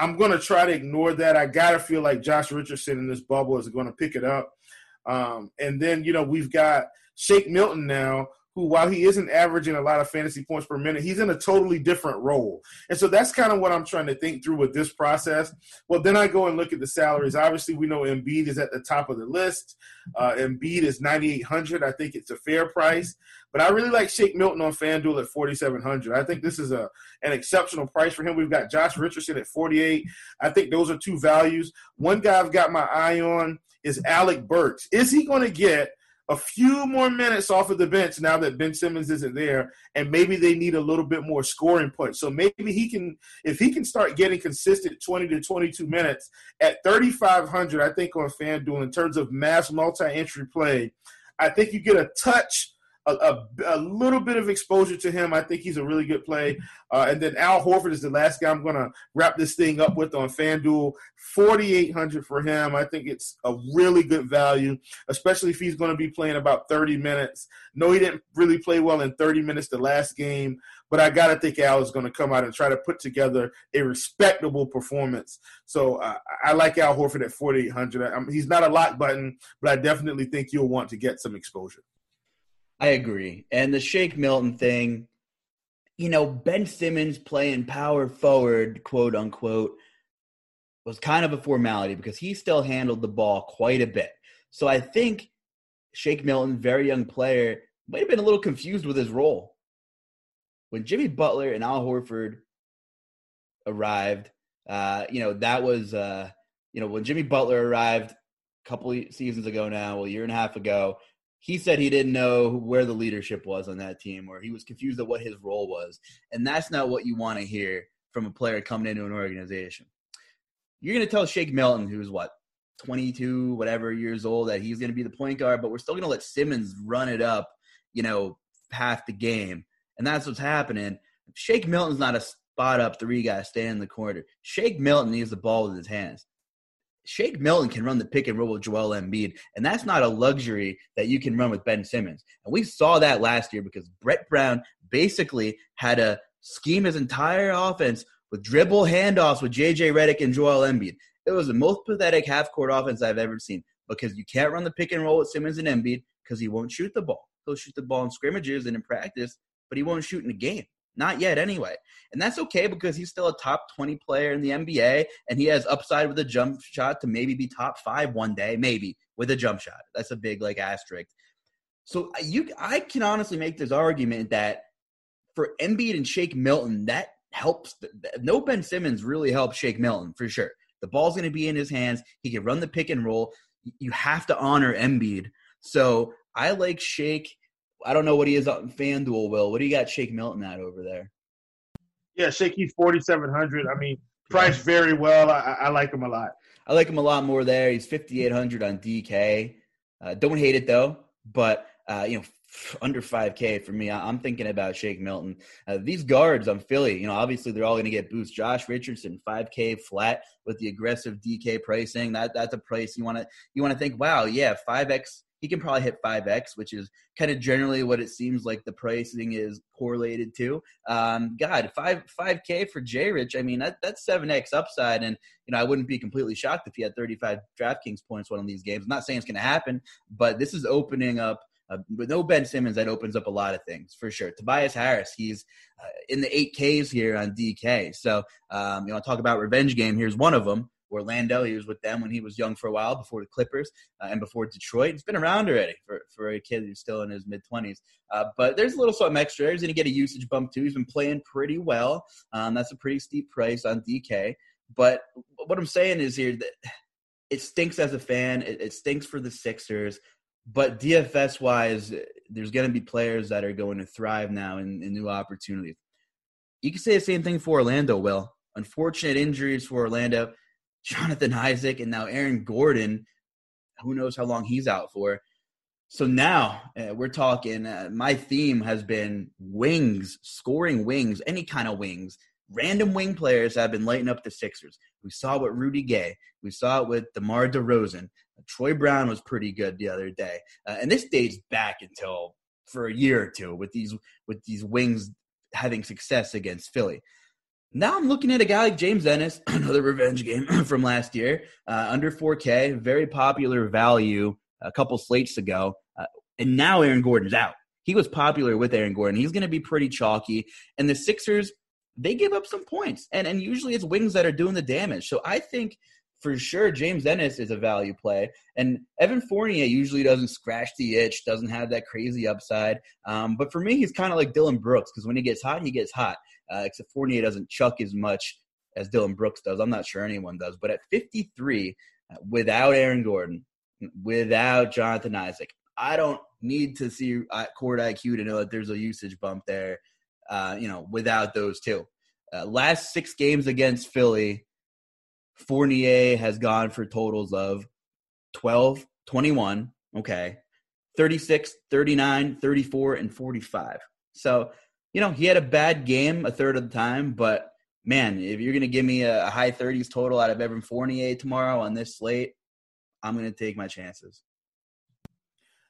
I'm going to try to ignore that. I got to feel like Josh Richardson in this bubble is going to pick it up. Um, and then, you know, we've got Shake Milton now, who, while he isn't averaging a lot of fantasy points per minute, he's in a totally different role. And so that's kind of what I'm trying to think through with this process. Well, then I go and look at the salaries. Obviously, we know Embiid is at the top of the list. Uh, Embiid is 9,800. I think it's a fair price. But I really like Shake Milton on FanDuel at 4,700. I think this is a an exceptional price for him. We've got Josh Richardson at 48. I think those are two values. One guy I've got my eye on is Alec Burks. Is he going to get a few more minutes off of the bench now that Ben Simmons isn't there, and maybe they need a little bit more scoring punch. So maybe he can, if he can start getting consistent 20 to 22 minutes at 3,500, I think on FanDuel in terms of mass multi-entry play, I think you get a touch a, a, a, little bit of exposure to him. I think he's a really good play. Uh, and then Al Horford is the last guy I'm going to wrap this thing up with on FanDuel. 4,800 for him. I think it's a really good value, especially if he's going to be playing about 30 minutes. No, he didn't really play well in 30 minutes the last game, but I got to think Al is going to come out and try to put together a respectable performance. So uh, I like Al Horford at 4,800. I he's not a lock button, but I definitely think you'll want to get some exposure. I agree. And the Shake Milton thing, you know, Ben Simmons playing power forward, quote unquote, was kind of a formality because he still handled the ball quite a bit. So I think Shake Milton, very young player, might have been a little confused with his role. When Jimmy Butler and Al Horford arrived, uh, you know, that was, uh, you know, when Jimmy Butler arrived a couple seasons ago now, well, a year and a half ago, he said he didn't know where the leadership was on that team or he was confused at what his role was. And that's not what you want to hear from a player coming into an organization. You're going to tell Shake Milton, who's what, 22, whatever years old, that he's going to be the point guard, but we're still going to let Simmons run it up, you know, half the game. And that's what's happening. Shake Milton's not a spot up three guy stand in the corner. Shake Milton needs the ball with his hands. Shake Milton can run the pick and roll with Joel Embiid, and that's not a luxury that you can run with Ben Simmons. And we saw that last year because Brett Brown basically had to scheme his entire offense with dribble handoffs with JJ Redick and Joel Embiid. It was the most pathetic half court offense I've ever seen because you can't run the pick and roll with Simmons and Embiid because he won't shoot the ball. He'll shoot the ball in scrimmages and in practice, but he won't shoot in a game. Not yet, anyway. And that's okay because he's still a top 20 player in the NBA and he has upside with a jump shot to maybe be top five one day, maybe with a jump shot. That's a big, like, asterisk. So you, I can honestly make this argument that for Embiid and Shake Milton, that helps. No Ben Simmons really helps Shake Milton for sure. The ball's going to be in his hands. He can run the pick and roll. You have to honor Embiid. So I like Shake I don't know what he is on FanDuel, Will. What do you got Shake Milton at over there? Yeah, Shake, he's 4,700. I mean, priced very well. I, I, like him a lot. I like him a lot more there. He's 5,800 on DK. Uh, don't hate it, though. But, uh, you know, under 5K for me. I'm thinking about Shake Milton. Uh, these guards on Philly, you know, obviously they're all going to get boosts. Josh Richardson, 5K flat with the aggressive DK pricing. That that's a price you want to you want to think, wow, yeah, 5X he can probably hit 5x, which is kind of generally what it seems like the pricing is correlated to. Um, God, five five k for J Rich. I mean, that, that's seven x upside, and you know I wouldn't be completely shocked if he had 35 DraftKings points one of these games. I'm not saying it's going to happen, but this is opening up Uh, with no Ben Simmons, that opens up a lot of things for sure. Tobias Harris, he's uh, in the eight Ks here on DK. So um, you know, I talk about revenge game. Here's one of them. Orlando. He was with them when he was young for a while before the Clippers uh, and before Detroit. He's been around already for, for a kid who's still in his mid 20s. Uh, but there's a little something extra. He's going to get a usage bump too. He's been playing pretty well. Um, that's a pretty steep price on DK. But what I'm saying is here that it stinks as a fan. It, it stinks for the Sixers. But DFS wise, there's going to be players that are going to thrive now in, in new opportunities. You can say the same thing for Orlando, Will. Unfortunate injuries for Orlando. Jonathan Isaac, and now Aaron Gordon. Who knows how long he's out for? So now uh, we're talking. Uh, my theme has been wings, scoring wings, any kind of wings. Random wing players have been lighting up the Sixers. We saw it with Rudy Gay. We saw it with DeMar DeRozan. Uh, Troy Brown was pretty good the other day, uh, and this dates back until for a year or two with these with these wings having success against Philly. Now I'm looking at a guy like James Ennis, another revenge game from last year, uh, under 4K, very popular value a couple slates ago, uh, and now Aaron Gordon's out. He was popular with Aaron Gordon. He's going to be pretty chalky, and the Sixers they give up some points, and and usually it's wings that are doing the damage. So I think for sure James Ennis is a value play, and Evan Fournier usually doesn't scratch the itch, doesn't have that crazy upside. Um, but for me, he's kind of like Dillon Brooks because when he gets hot, he gets hot uh, except Fournier doesn't chuck as much as Dillon Brooks does. I'm not sure anyone does. But at 53, uh, without Aaron Gordon, without Jonathan Isaac, I don't need to see uh, court IQ to know that there's a usage bump there. Uh, you know, without those two. Uh, last six games against Philly, Fournier has gone for totals of 12, 21, okay, 36, 39, 34, and 45. So you know, he had a bad game a third of the time, but man, if you're going to give me a, high 30s total out of Evan Fournier tomorrow on this slate, I'm going to take my chances.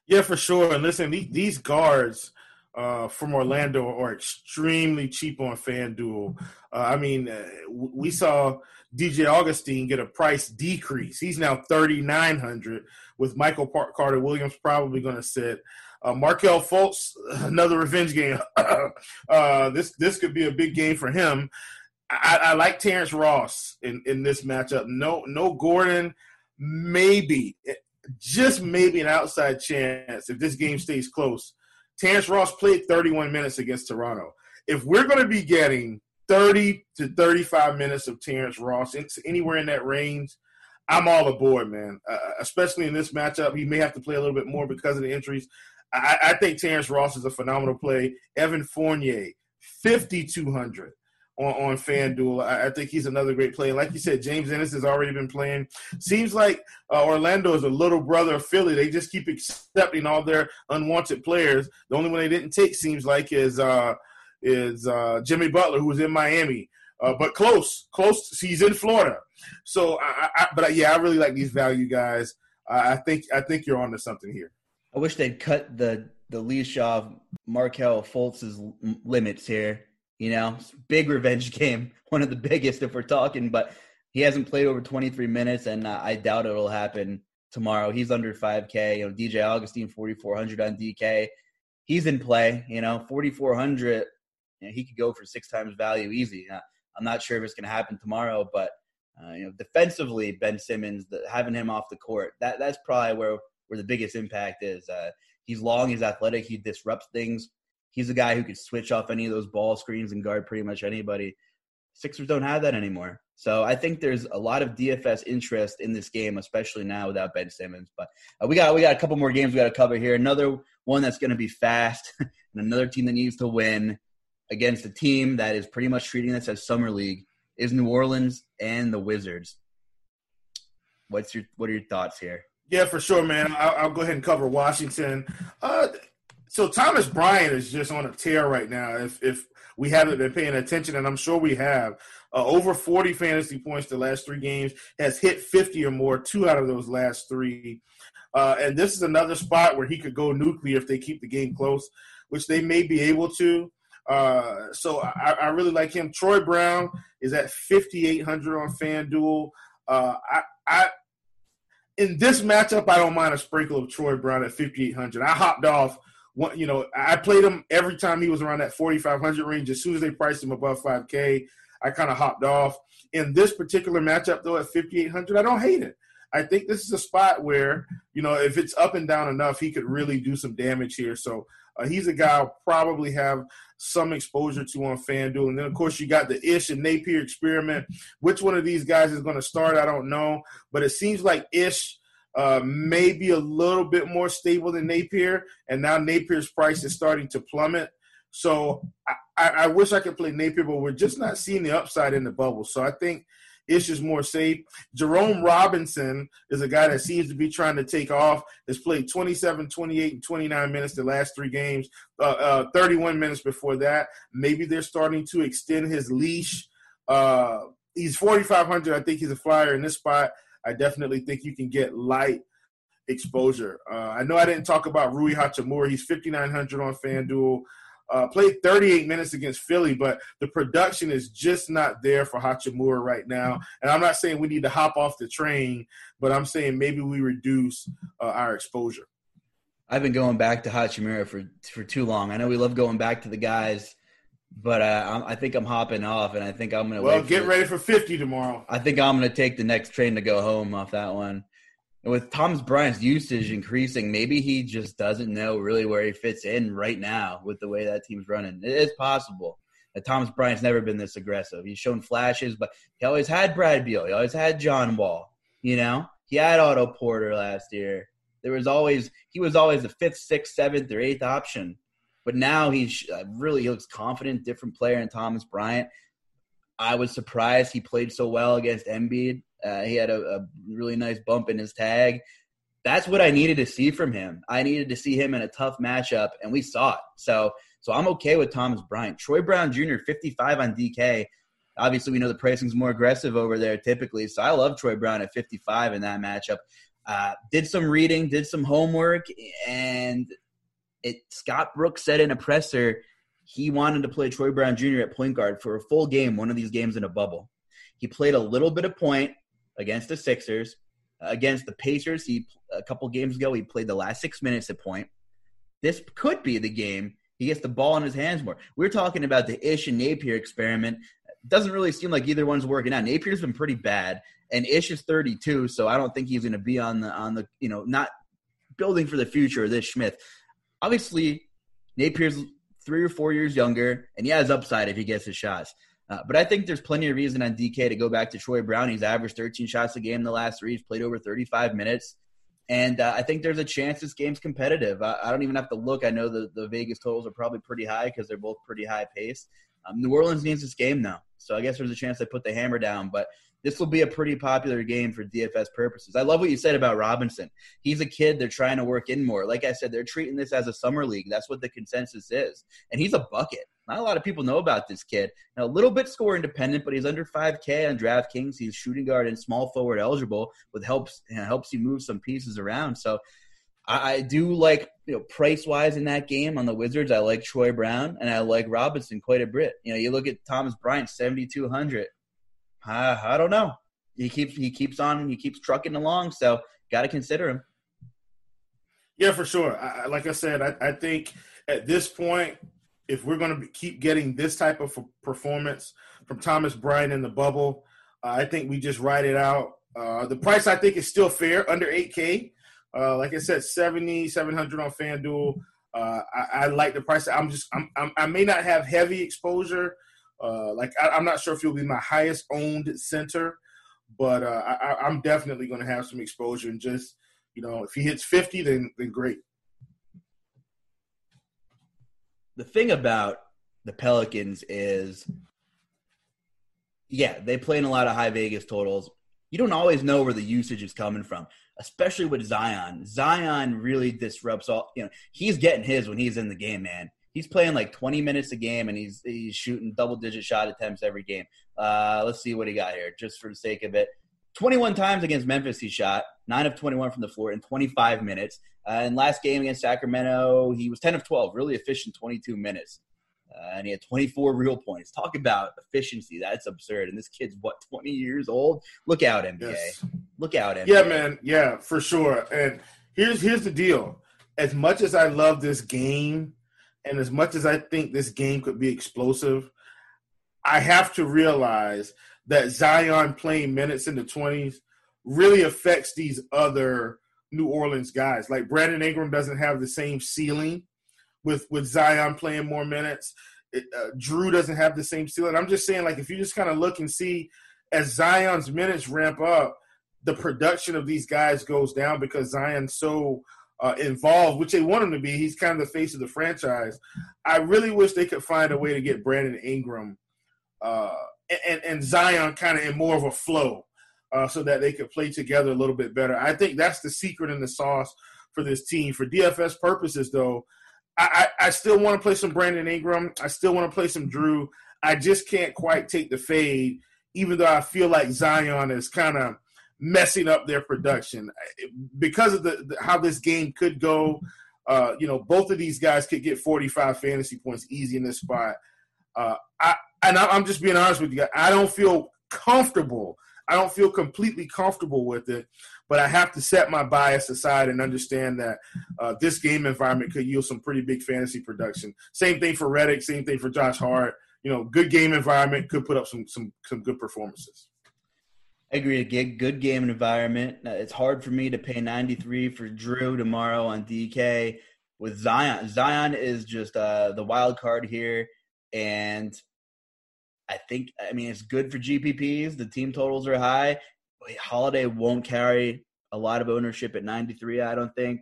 Yeah, for sure. And listen, these guards uh, from Orlando are extremely cheap on FanDuel. Uh, I mean, uh, we saw DJ Augustin get a price decrease. He's now 3,900 with Michael Carter Williams probably going to sit. Uh, Markelle Fultz, another revenge game. uh, this this could be a big game for him. I, I, like Terrence Ross in, in this matchup. No no Gordon, maybe just maybe an outside chance if this game stays close. Terrence Ross played 31 minutes against Toronto. If we're going to be getting 30 to 35 minutes of Terrence Ross, anywhere in that range, I'm all aboard, man. Uh, especially in this matchup, he may have to play a little bit more because of the injuries. I, I think Terrence Ross is a phenomenal play. Evan Fournier, 5,200 on, on FanDuel. I, I, think he's another great play. like you said, James Ennis has already been playing. Seems like uh, Orlando is a little brother of Philly. They just keep accepting all their unwanted players. The only one they didn't take seems like is uh, is uh, Jimmy Butler, who was in Miami. Uh, but close, close. He's in Florida. So, I, I, but yeah, I really like these value guys. I think I think you're onto something here. I wish they'd cut the the leash off Markelle Fultz's limits here. You know, big revenge game, one of the biggest if we're talking. But he hasn't played over 23 minutes, and uh, I doubt it'll happen tomorrow. He's under 5K. You know, DJ Augustin 4,400 on DK. He's in play. You know, 4,400. You know, he could go for six times value easy. Uh, I'm not sure if it's going to happen tomorrow, but uh, you know, defensively, Ben Simmons, the, having him off the court, that that's probably where where the biggest impact is. Uh, he's long, he's athletic, he disrupts things. He's a guy who can switch off any of those ball screens and guard pretty much anybody. Sixers don't have that anymore. So I think there's a lot of DFS interest in this game, especially now without Ben Simmons. But uh, we got we got a couple more games we got to cover here. Another one that's going to be fast, and another team that needs to win against a team that is pretty much treating this as summer league is New Orleans and the Wizards. What's your what are your thoughts here? Yeah, for sure, man. I'll, I'll go ahead and cover Washington. Uh, so Thomas Bryant is just on a tear right now. If if we haven't been paying attention, and I'm sure we have, uh, over 40 fantasy points the last three games, has hit 50 or more two out of those last three. Uh, and this is another spot where he could go nuclear if they keep the game close, which they may be able to. Uh, so I, I, really like him. Troy Brown is at 5,800 on FanDuel. Uh, I, I in this matchup, I don't mind a sprinkle of Troy Brown at 5,800. I hopped off. You know, I played him every time he was around that 4,500 range. As soon as they priced him above 5K, I kind of hopped off. In this particular matchup, though, at 5,800, I don't hate it. I think this is a spot where, you know, if it's up and down enough, he could really do some damage here. So uh, he's a guy I'll probably have some exposure to on FanDuel. And then, of course, you got the Ish and Napier experiment. Which one of these guys is going to start? I don't know. But it seems like Ish uh, may be a little bit more stable than Napier. And now Napier's price is starting to plummet. So I, I wish I could play Napier, but we're just not seeing the upside in the bubble. So I think – Ish is more safe. Jerome Robinson is a guy that seems to be trying to take off. Has played 27, 28, and 29 minutes the last three games, uh, uh, 31 minutes before that. Maybe they're starting to extend his leash. Uh, he's 4,500. I think he's a flyer in this spot. I definitely think you can get light exposure. Uh, I know I didn't talk about Rui Hachimura. He's 5,900 on FanDuel. Uh, played 38 minutes against Philly, but the production is just not there for Hachimura right now. And I'm not saying we need to hop off the train, but I'm saying maybe we reduce uh, our exposure. I've been going back to Hachimura for for too long. I know we love going back to the guys, but uh, I think I'm hopping off, and I think I'm gonna. Well, get ready for 50 tomorrow. I think I'm gonna take the next train to go home off that one with Thomas Bryant's usage increasing, maybe he just doesn't know really where he fits in right now with the way that team's running. It is possible that Thomas Bryant's never been this aggressive. He's shown flashes, but he always had Brad Beal. He always had John Wall. You know, he had Otto Porter last year. There was always he was always the fifth, sixth, seventh, or eighth option. But now he's uh, really he looks confident, different player in Thomas Bryant. I was surprised he played so well against Embiid. Uh, he had a, a, really nice bump in his tag. That's what I needed to see from him. I needed to see him in a tough matchup, and we saw it. So, so I'm okay with Thomas Bryant. Troy Brown Jr. 55 on DK. Obviously, we know the pricing's more aggressive over there typically. So I love Troy Brown at 55 in that matchup. Uh, did some reading, did some homework, and it. Scott Brooks said in a presser he wanted to play Troy Brown Jr. at point guard for a full game, one of these games in a bubble. He played a little bit of point against the Sixers. Against the Pacers, he a couple games ago he played the last six minutes at point. This could be the game he gets the ball in his hands more. We're talking about the Ish and Napier experiment. Doesn't really seem like either one's working out. Napier's been pretty bad, and Ish is 32, so I don't think he's going to be on the on the you know not building for the future of this Smith. Obviously, Napier's three or four years younger, and he has upside if he gets his shots. Uh, but I think there's plenty of reason on DK to go back to Troy Brown. He's averaged 13 shots a game in the last three. He's played over 35 minutes. And uh, I think there's a chance this game's competitive. I, I, don't even have to look. I know the, the Vegas totals are probably pretty high because they're both pretty high paced. Um, New Orleans needs this game now. So I guess there's a chance they put the hammer down. But this will be a pretty popular game for DFS purposes. I love what you said about Robinson. He's a kid they're trying to work in more. Like I said, they're treating this as a summer league. That's what the consensus is. And he's a bucket. Not a lot of people know about this kid. Now, a little bit score independent, but he's under 5K on DraftKings. He's shooting guard and small forward eligible, with helps you know, helps you move some pieces around. So I, I do like you know price wise in that game on the Wizards. I like Troy Brown and I like Robinson quite a bit. You know, you look at Thomas Bryant, 7,200. I, I don't know. He keeps he keeps on he keeps trucking along, so got to consider him. Yeah, for sure. I, like I said, I, I think at this point if we're going to keep getting this type of performance from Thomas Bryant in the bubble, uh, I think we just ride it out. Uh, the price I think is still fair, under 8K. Uh, like I said, 70, 700 on FanDuel. Uh, I, I, like the price. I'm just, I'm, I'm, i may not have heavy exposure. Uh, like I, am not sure if he'll be my highest owned center, but uh, I, I'm definitely going to have some exposure. And just, you know, if he hits 50, then then great. The thing about the Pelicans is, yeah, they play in a lot of high Vegas totals. You don't always know where the usage is coming from, especially with Zion. Zion really disrupts all. You know, he's getting his when he's in the game, man. He's playing like 20 minutes a game, and he's he's shooting double digit shot attempts every game. Uh, let's see what he got here, just for the sake of it. 21 times against Memphis, he shot nine of 21 from the floor in 25 minutes. Uh, and last game against Sacramento, he was 10 of 12, really efficient 22 minutes. uh, and he had 24 real points. Talk about efficiency. That's absurd. And this kid's what 20 years old. Look out, NBA. Yes. Look out, NBA. Yeah, man. Yeah, for sure. And here's here's the deal. As much as I love this game, and as much as I think this game could be explosive, I have to realize that Zion playing minutes in the 20s really affects these other New Orleans guys. Like Brandon Ingram doesn't have the same ceiling with with Zion playing more minutes. It, uh, Jrue doesn't have the same ceiling. I'm just saying, like, if you just kind of look and see as Zion's minutes ramp up, the production of these guys goes down because Zion's so uh, involved, which they want him to be. He's kind of the face of the franchise. I really wish they could find a way to get Brandon Ingram uh, and, and Zion kind of in more of a flow uh, so that they could play together a little bit better. I think that's the secret in the sauce for this team. For DFS purposes, though, I, I, I still want to play some Brandon Ingram. I still want to play some Jrue. I just can't quite take the fade, even though I feel like Zion is kind of messing up their production because of the, the how this game could go. Uh, you know, both of these guys could get 45 fantasy points easy in this spot. Uh, I and I'm just being honest with you. I don't feel comfortable. I don't feel completely comfortable with it, but I have to set my bias aside and understand that uh, this game environment could yield some pretty big fantasy production. Same thing for Redick. Same thing for Josh Hart. You know, good game environment could put up some some some good performances. I agree. Again, good game environment. Uh, it's hard for me to pay 93 for Jrue tomorrow on DK with Zion. Zion is just uh, the wild card here, and I think I mean it's good for GPPs. The team totals are high. Holiday won't carry a lot of ownership at 93. I don't think.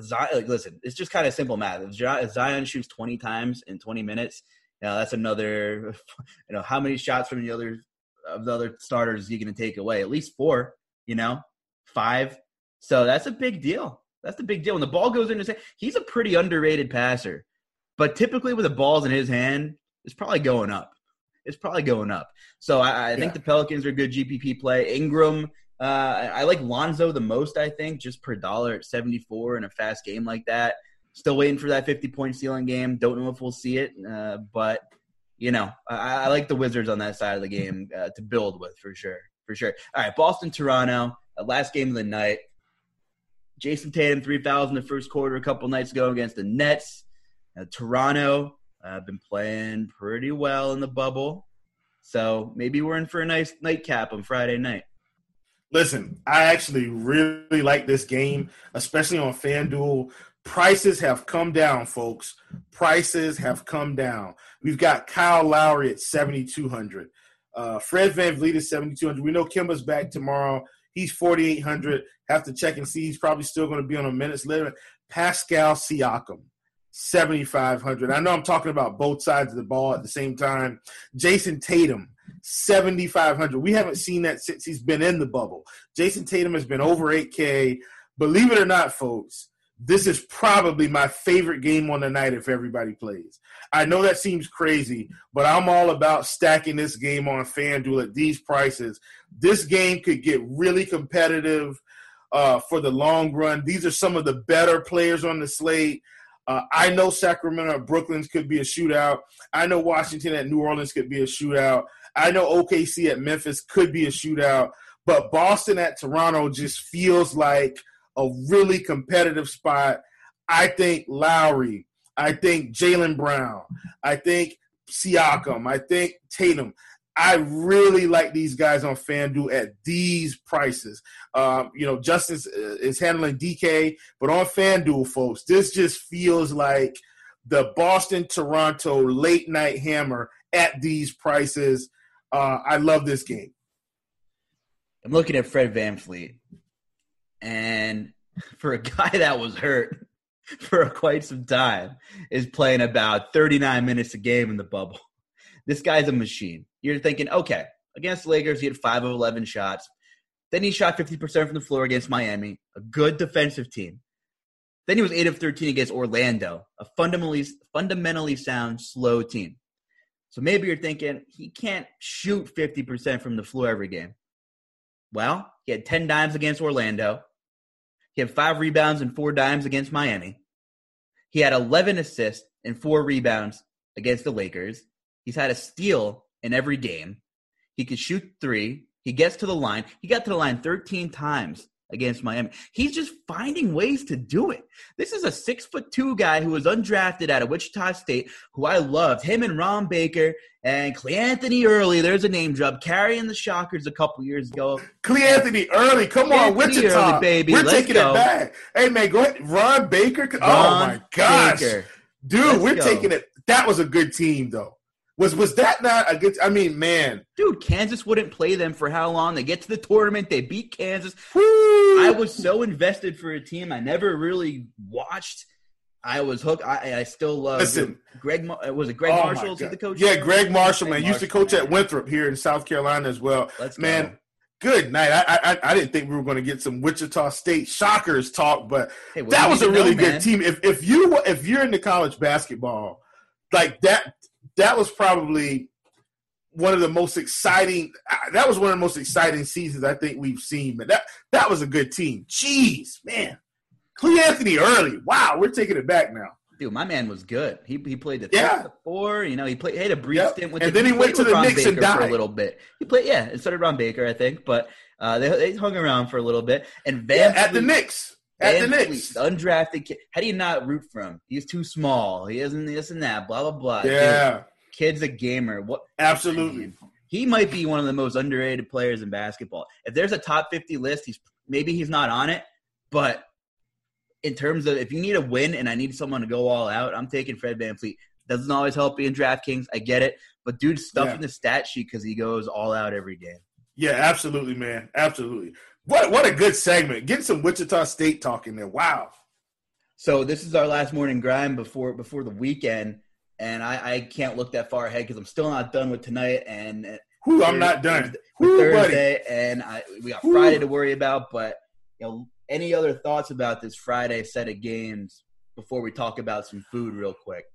Zion, like, listen, it's just kind of simple math. If Zion shoots 20 times in 20 minutes, you know, that's another. You know, how many shots from the other of the other starters is he going to take away? At least four. You know, five. So that's a big deal. That's the big deal. When the ball goes in his hand, he's a pretty underrated passer. But typically, with the balls in his hand, it's probably going up. It's probably going up. So I, I think the Pelicans are a good GPP play. Ingram, uh, I, like Lonzo the most. I think just per dollar at 74 in a fast game like that. Still waiting for that 50 point ceiling game. Don't know if we'll see it, uh, but you know I, I, like the Wizards on that side of the game uh, to build with for sure, for sure. All right, Boston Toronto, uh, last game of the night. Jayson Tatum 3,000 the first quarter a couple nights ago against the Nets. Uh, Toronto I've been playing pretty well in the bubble. So maybe we're in for a nice nightcap on Friday night. Listen, I actually really like this game, especially on FanDuel. Prices have come down, folks. Prices have come down. We've got Kyle Lowry at 7,200. Uh, Fred VanVleet is 7,200. We know Kemba's back tomorrow. He's 4,800. Have to check and see. He's probably still going to be on a minutes limit. Pascal Siakam, 7,500. I know I'm talking about both sides of the ball at the same time. Jayson Tatum, 7,500. We haven't seen that since he's been in the bubble. Jayson Tatum has been over 8K. Believe it or not, folks, this is probably my favorite game on the night if everybody plays. I know that seems crazy, but I'm all about stacking this game on FanDuel at these prices. This game could get really competitive uh, for the long run. These are some of the better players on the slate. Uh, I know Sacramento at Brooklyn's could be a shootout. I know Washington at New Orleans could be a shootout. I know OKC at Memphis could be a shootout. But Boston at Toronto just feels like a really competitive spot. I think Lowry. I think Jaylen Brown. I think Siakam. I think Tatum. I really like these guys on FanDuel at these prices. Um, you know, Justice uh, is handling DK, but on FanDuel, folks, this just feels like the Boston Toronto late night hammer at these prices. Uh, I love this game. I'm looking at Fred VanVleet, and for a guy that was hurt for quite some time, is playing about 39 minutes a game in the bubble. This guy's a machine. You're thinking, okay, against the Lakers, he had five of 11 shots. Then he shot 50% from the floor against Miami, a good defensive team. Then he was 8 of 13 against Orlando, a fundamentally, fundamentally sound, slow team. So maybe you're thinking he can't shoot 50% from the floor every game. Well, he had 10 dimes against Orlando. He had five rebounds and four dimes against Miami. He had 11 assists and four rebounds against the Lakers. He's had a steal in every game. He can shoot three. He gets to the line. He got to the line 13 times against Miami. He's just finding ways to do it. This is a six foot two guy who was undrafted out of Wichita State, who I loved. Him and Ron Baker and Cleanthony Early. There's a name drop carrying the Shockers a couple years ago. Cleanthony Early, come on, Wichita, Early, baby. We're Let's taking go. it back. Hey man, go ahead, Ron Baker. oh my gosh, Baker. dude, Let's we're go. taking it. That was a good team though. Was was that not a good? I mean, man, Dude, Kansas wouldn't play them for how long? They get to the tournament, they beat Kansas. woo, I was so invested for a team I never really watched. I was hooked. I, I still love Listen. Greg. Uh, Was it Greg Oh, Marshall? Is he God. the coach? Yeah, Greg Marshall, Greg man, used to Marshall, coach at. Winthrop here in South Carolina as well. Let's go. man, good night. I, I I didn't think we were going to get some Wichita State Shockers talk, but Hey, that was a really know, good man? team. If if you if you're into college basketball, like that, that was probably one of the most exciting. That was one of the most exciting seasons I think we've seen. But that that was a good team. Jeez, man, Cleanthony Early. Wow, we're taking it back now. Dude, my man was good. He he played the Yeah. yeah. the four. You know, he played he had a brief Yep. stint with And the, then he went to the Ron Knicks and Baker for a little bit. He played, yeah, and so did Ron Baker, I think. But uh, they they hung around for a little bit. And Yeah, Van at the Knicks. At the Van Knicks. Undrafted kid. How do you not root for him? He's too small. He isn't this and that. Blah blah blah. Dude, Yeah, kid's a gamer. What absolutely. he might be one of the most underrated players in basketball. If there's a top 50 list, he's maybe he's not on it, but in terms of if you need a win and I need someone to go all out, I'm taking Fred VanVleet. Doesn't always help being DraftKings. I get it, but dude's stuffing Yeah. the stat sheet because he goes all out every game. Yeah, absolutely, man. Absolutely. What what a good segment. Getting some Wichita State talking there. Wow. So this is our last morning grind before before the weekend, and I, I can't look that far ahead because I'm still not done with tonight and Whew, I'm not done. Whew, buddy. Thursday, and I, we got Whew. Friday to worry about. But you know, any other thoughts about this Friday set of games before we talk about some food real quick?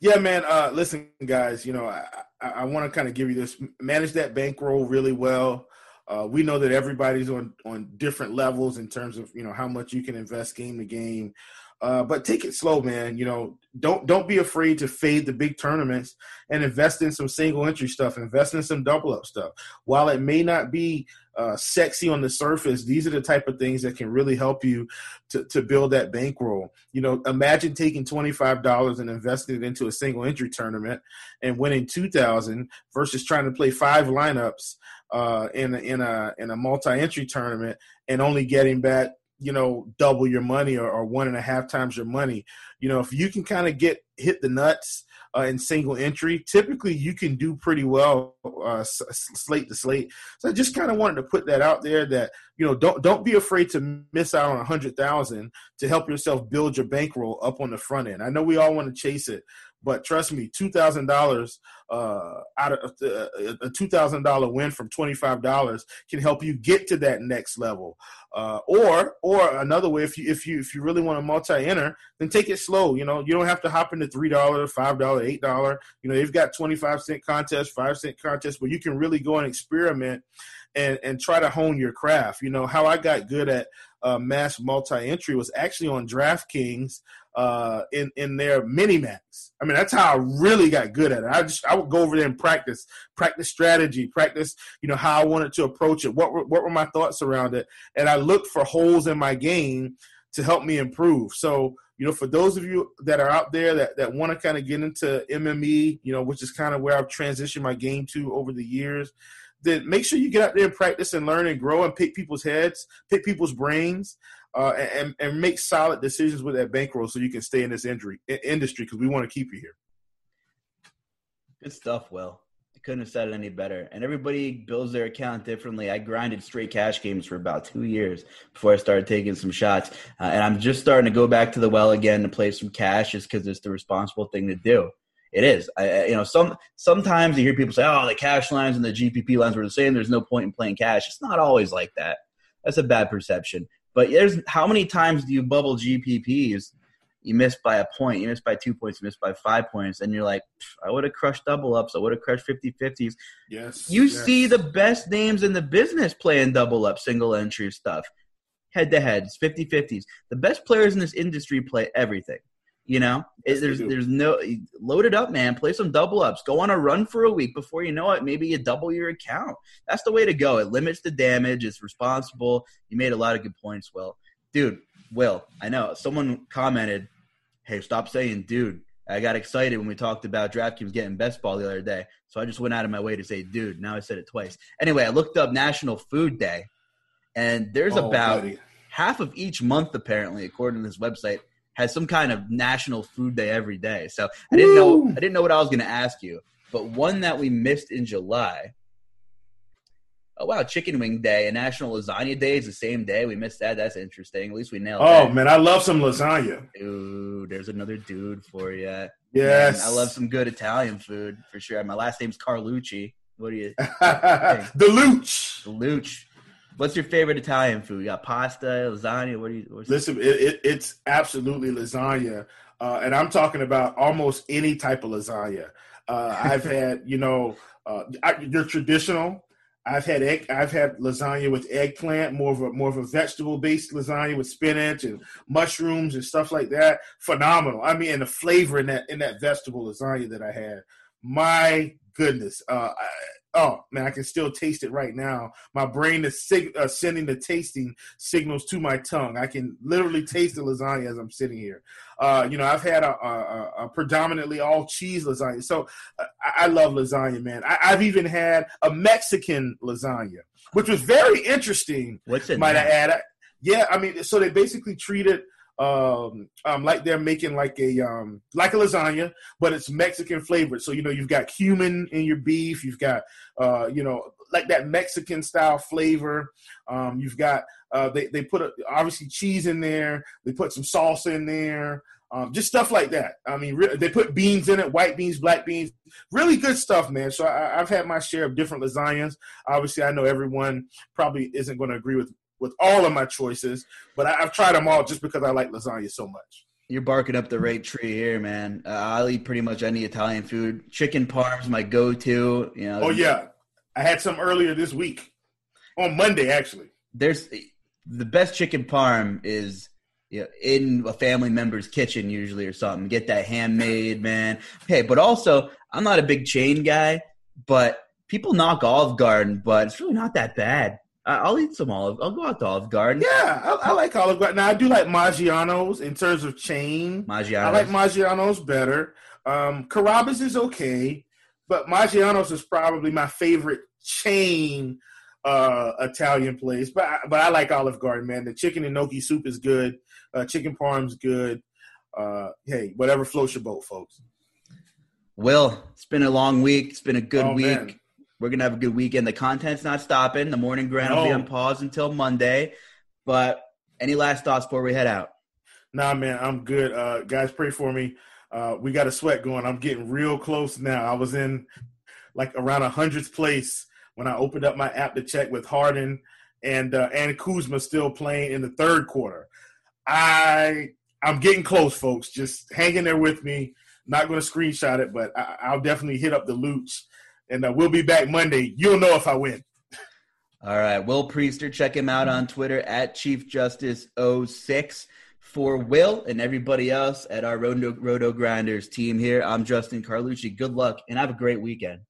Yeah, man. Uh, listen, guys. You know, I, I, I want to kind of give you this. Manage that bankroll really well. Uh, we know that everybody's on on different levels in terms of you know how much you can invest game to game. Uh, but take it slow, man. You know, don't don't be afraid to fade the big tournaments and invest in some single entry stuff. Invest in some double up stuff. While it may not be uh, sexy on the surface, these are the type of things that can really help you to, to build that bankroll. You know, imagine taking twenty five dollars and investing it into a single entry tournament and winning two thousand versus trying to play five lineups uh, in in a in a multi entry tournament and only getting back you know double your money or, or one and a half times your money. You know, if you can kind of get hit the nuts uh, in single entry, typically you can do pretty well uh, slate to slate. So I just kind of wanted to put that out there that you know don't don't be afraid to miss out on a hundred thousand to help yourself build your bankroll up on the front end. I know we all want to chase it, but trust me, two thousand dollars uh, out of uh, a two thousand dollar win from twenty five dollars can help you get to that next level. Uh, or or another way, if you if you if you really want to multi enter, then take it slow. You know, you don't have to hop into three dollar, five dollar, eight dollar. You know, they've got twenty five cent contests, five cent contests, where you can really go and experiment and and try to hone your craft. You know, how I got good at uh, mass multi entry was actually on DraftKings uh, in in their mini max. I mean, that's how I really got good at it. I just I would go over there and practice, practice strategy, practice you know how I wanted to approach it. What were what were my thoughts around it, and I looked for holes in my game to help me improve. So you know, for those of you that are out there that that want to kind of get into MME, you know, which is kind of where I've transitioned my game to over the years. Then make sure you get out there and practice and learn and grow and pick people's heads, pick people's brains, uh, and and make solid decisions with that bankroll so you can stay in this injury, industry because we want to keep you here. Good stuff, Will. I couldn't have said it any better. And everybody builds their account differently. I grinded straight cash games for about two years before I started taking some shots. Uh, and I'm just starting to go back to the well again to play some cash just because it's the responsible thing to do. It is. I- you know, some sometimes you hear people say, "Oh, the cash lines and the GPP lines were the same. There's no point in playing cash." It's not always like that. That's a bad perception. But there's how many times do you bubble GPPs? You miss by a point, you miss by two points, you miss by five points, and you're like, I would have crushed double ups, I would have crushed 50 50s. Yes, You yes. see the best names in the business playing double up, single entry stuff, head to heads, 50 50s. The best players in this industry play everything. You know, Yes, there's there's no load it up, man. Play some double ups. Go on a run for a week before you know it. Maybe you double your account. That's the way to go. It limits the damage. It's responsible. You made a lot of good points, Will. Dude, Will, I know someone commented, "Hey, stop saying dude." I got excited when we talked about DraftKings getting best ball the other day, so I just went out of my way to say dude. Now I said it twice. Anyway, I looked up National Food Day, and there's Oh, about buddy. half of each month apparently according to this website has some kind of national food day every day so i didn't know i didn't know what i was going to ask you but one that we missed in july oh wow chicken wing day and national lasagna day is the same day we missed that that's interesting at least we nailed Oh that man, I love some lasagna. Dude, there's another dude for you. Yes, I love some good Italian food for sure. My last name's Carlucci. What do you, the Luch. Luch? What's your favorite Italian food? You got pasta, lasagna. What do you? What's Listen, it, it, it's absolutely lasagna, uh, and I'm talking about almost any type of lasagna. Uh, I've had, you know, uh, I, they're traditional. I've had egg, I've had lasagna with eggplant, more of a more of a vegetable based lasagna with spinach and mushrooms and stuff like that. Phenomenal. I mean, and the flavor in that in that vegetable lasagna that I had, my goodness. Uh, I, oh man, I can still taste it right now. My brain is sig- uh, sending the tasting signals to my tongue. I can literally taste the lasagna as I'm sitting here. Uh, you know, I've had a, a, a- predominantly all cheese lasagna, so uh, I, love lasagna, man. I, I've even had a Mexican lasagna, which was very interesting. what's it? Might I add? I- Yeah, I mean, so they basically treated it um, um, like they're making like a um, like a lasagna, but it's Mexican flavored. So you know, you've got cumin in your beef. You've got uh, you know like that Mexican style flavor. Um, you've got uh, they they put a, obviously cheese in there. They put some salsa in there. Um, just stuff like that. I mean, re- they put beans in it, white beans, black beans, really good stuff, man. So I, I've had my share of different lasagnas. Obviously, I know everyone probably isn't going to agree with with all of my choices, but I, I've tried them all just because I like lasagna so much. You're barking up the right tree here, man. Uh, I'll eat pretty much any Italian food. Chicken parm's my go-to. You know. Oh yeah, I had some earlier this week on Monday actually. There's the best chicken parm is you know, in a family member's kitchen usually or something. Get that handmade, man. Hey, but also I'm not a big chain guy, but people knock Olive Garden, but it's really not that bad. I- I'll eat some Olive. I'll go out to Olive Garden. Yeah, I, I like Olive Garden. Now I do like Maggiano's in terms of chain. Maggiano's. I like Maggiano's better. Um, Carrabba's is okay, but Maggiano's is probably my favorite chain uh, Italian place. But I, but I like Olive Garden, man. The chicken and gnocchi soup is good. Uh, chicken parm's good. Uh, hey, whatever floats your boat, folks. Will, it's been a long week. It's been a good Oh, week. man. We're gonna have a good weekend. The content's not stopping. The morning grind will be on pause until Monday. But any last thoughts before we head out? Nah, man, I'm good. Uh, guys, pray for me. Uh, we got a sweat going. I'm getting real close now. I was in like around a hundredth place when I opened up my app to check with Harden and uh, and Kuzma still playing in the third quarter. I I'm getting close, folks. Just hang in there with me. Not going to screenshot it, but I, I'll definitely hit up the loots, and uh, we'll be back Monday. You'll know if I win. All right, Will Priester, check him out on Twitter at Chief Justice 06 for Will and everybody else at our Roto, RotoGrinders team here. I'm Justin Carlucci. Good luck and have a great weekend.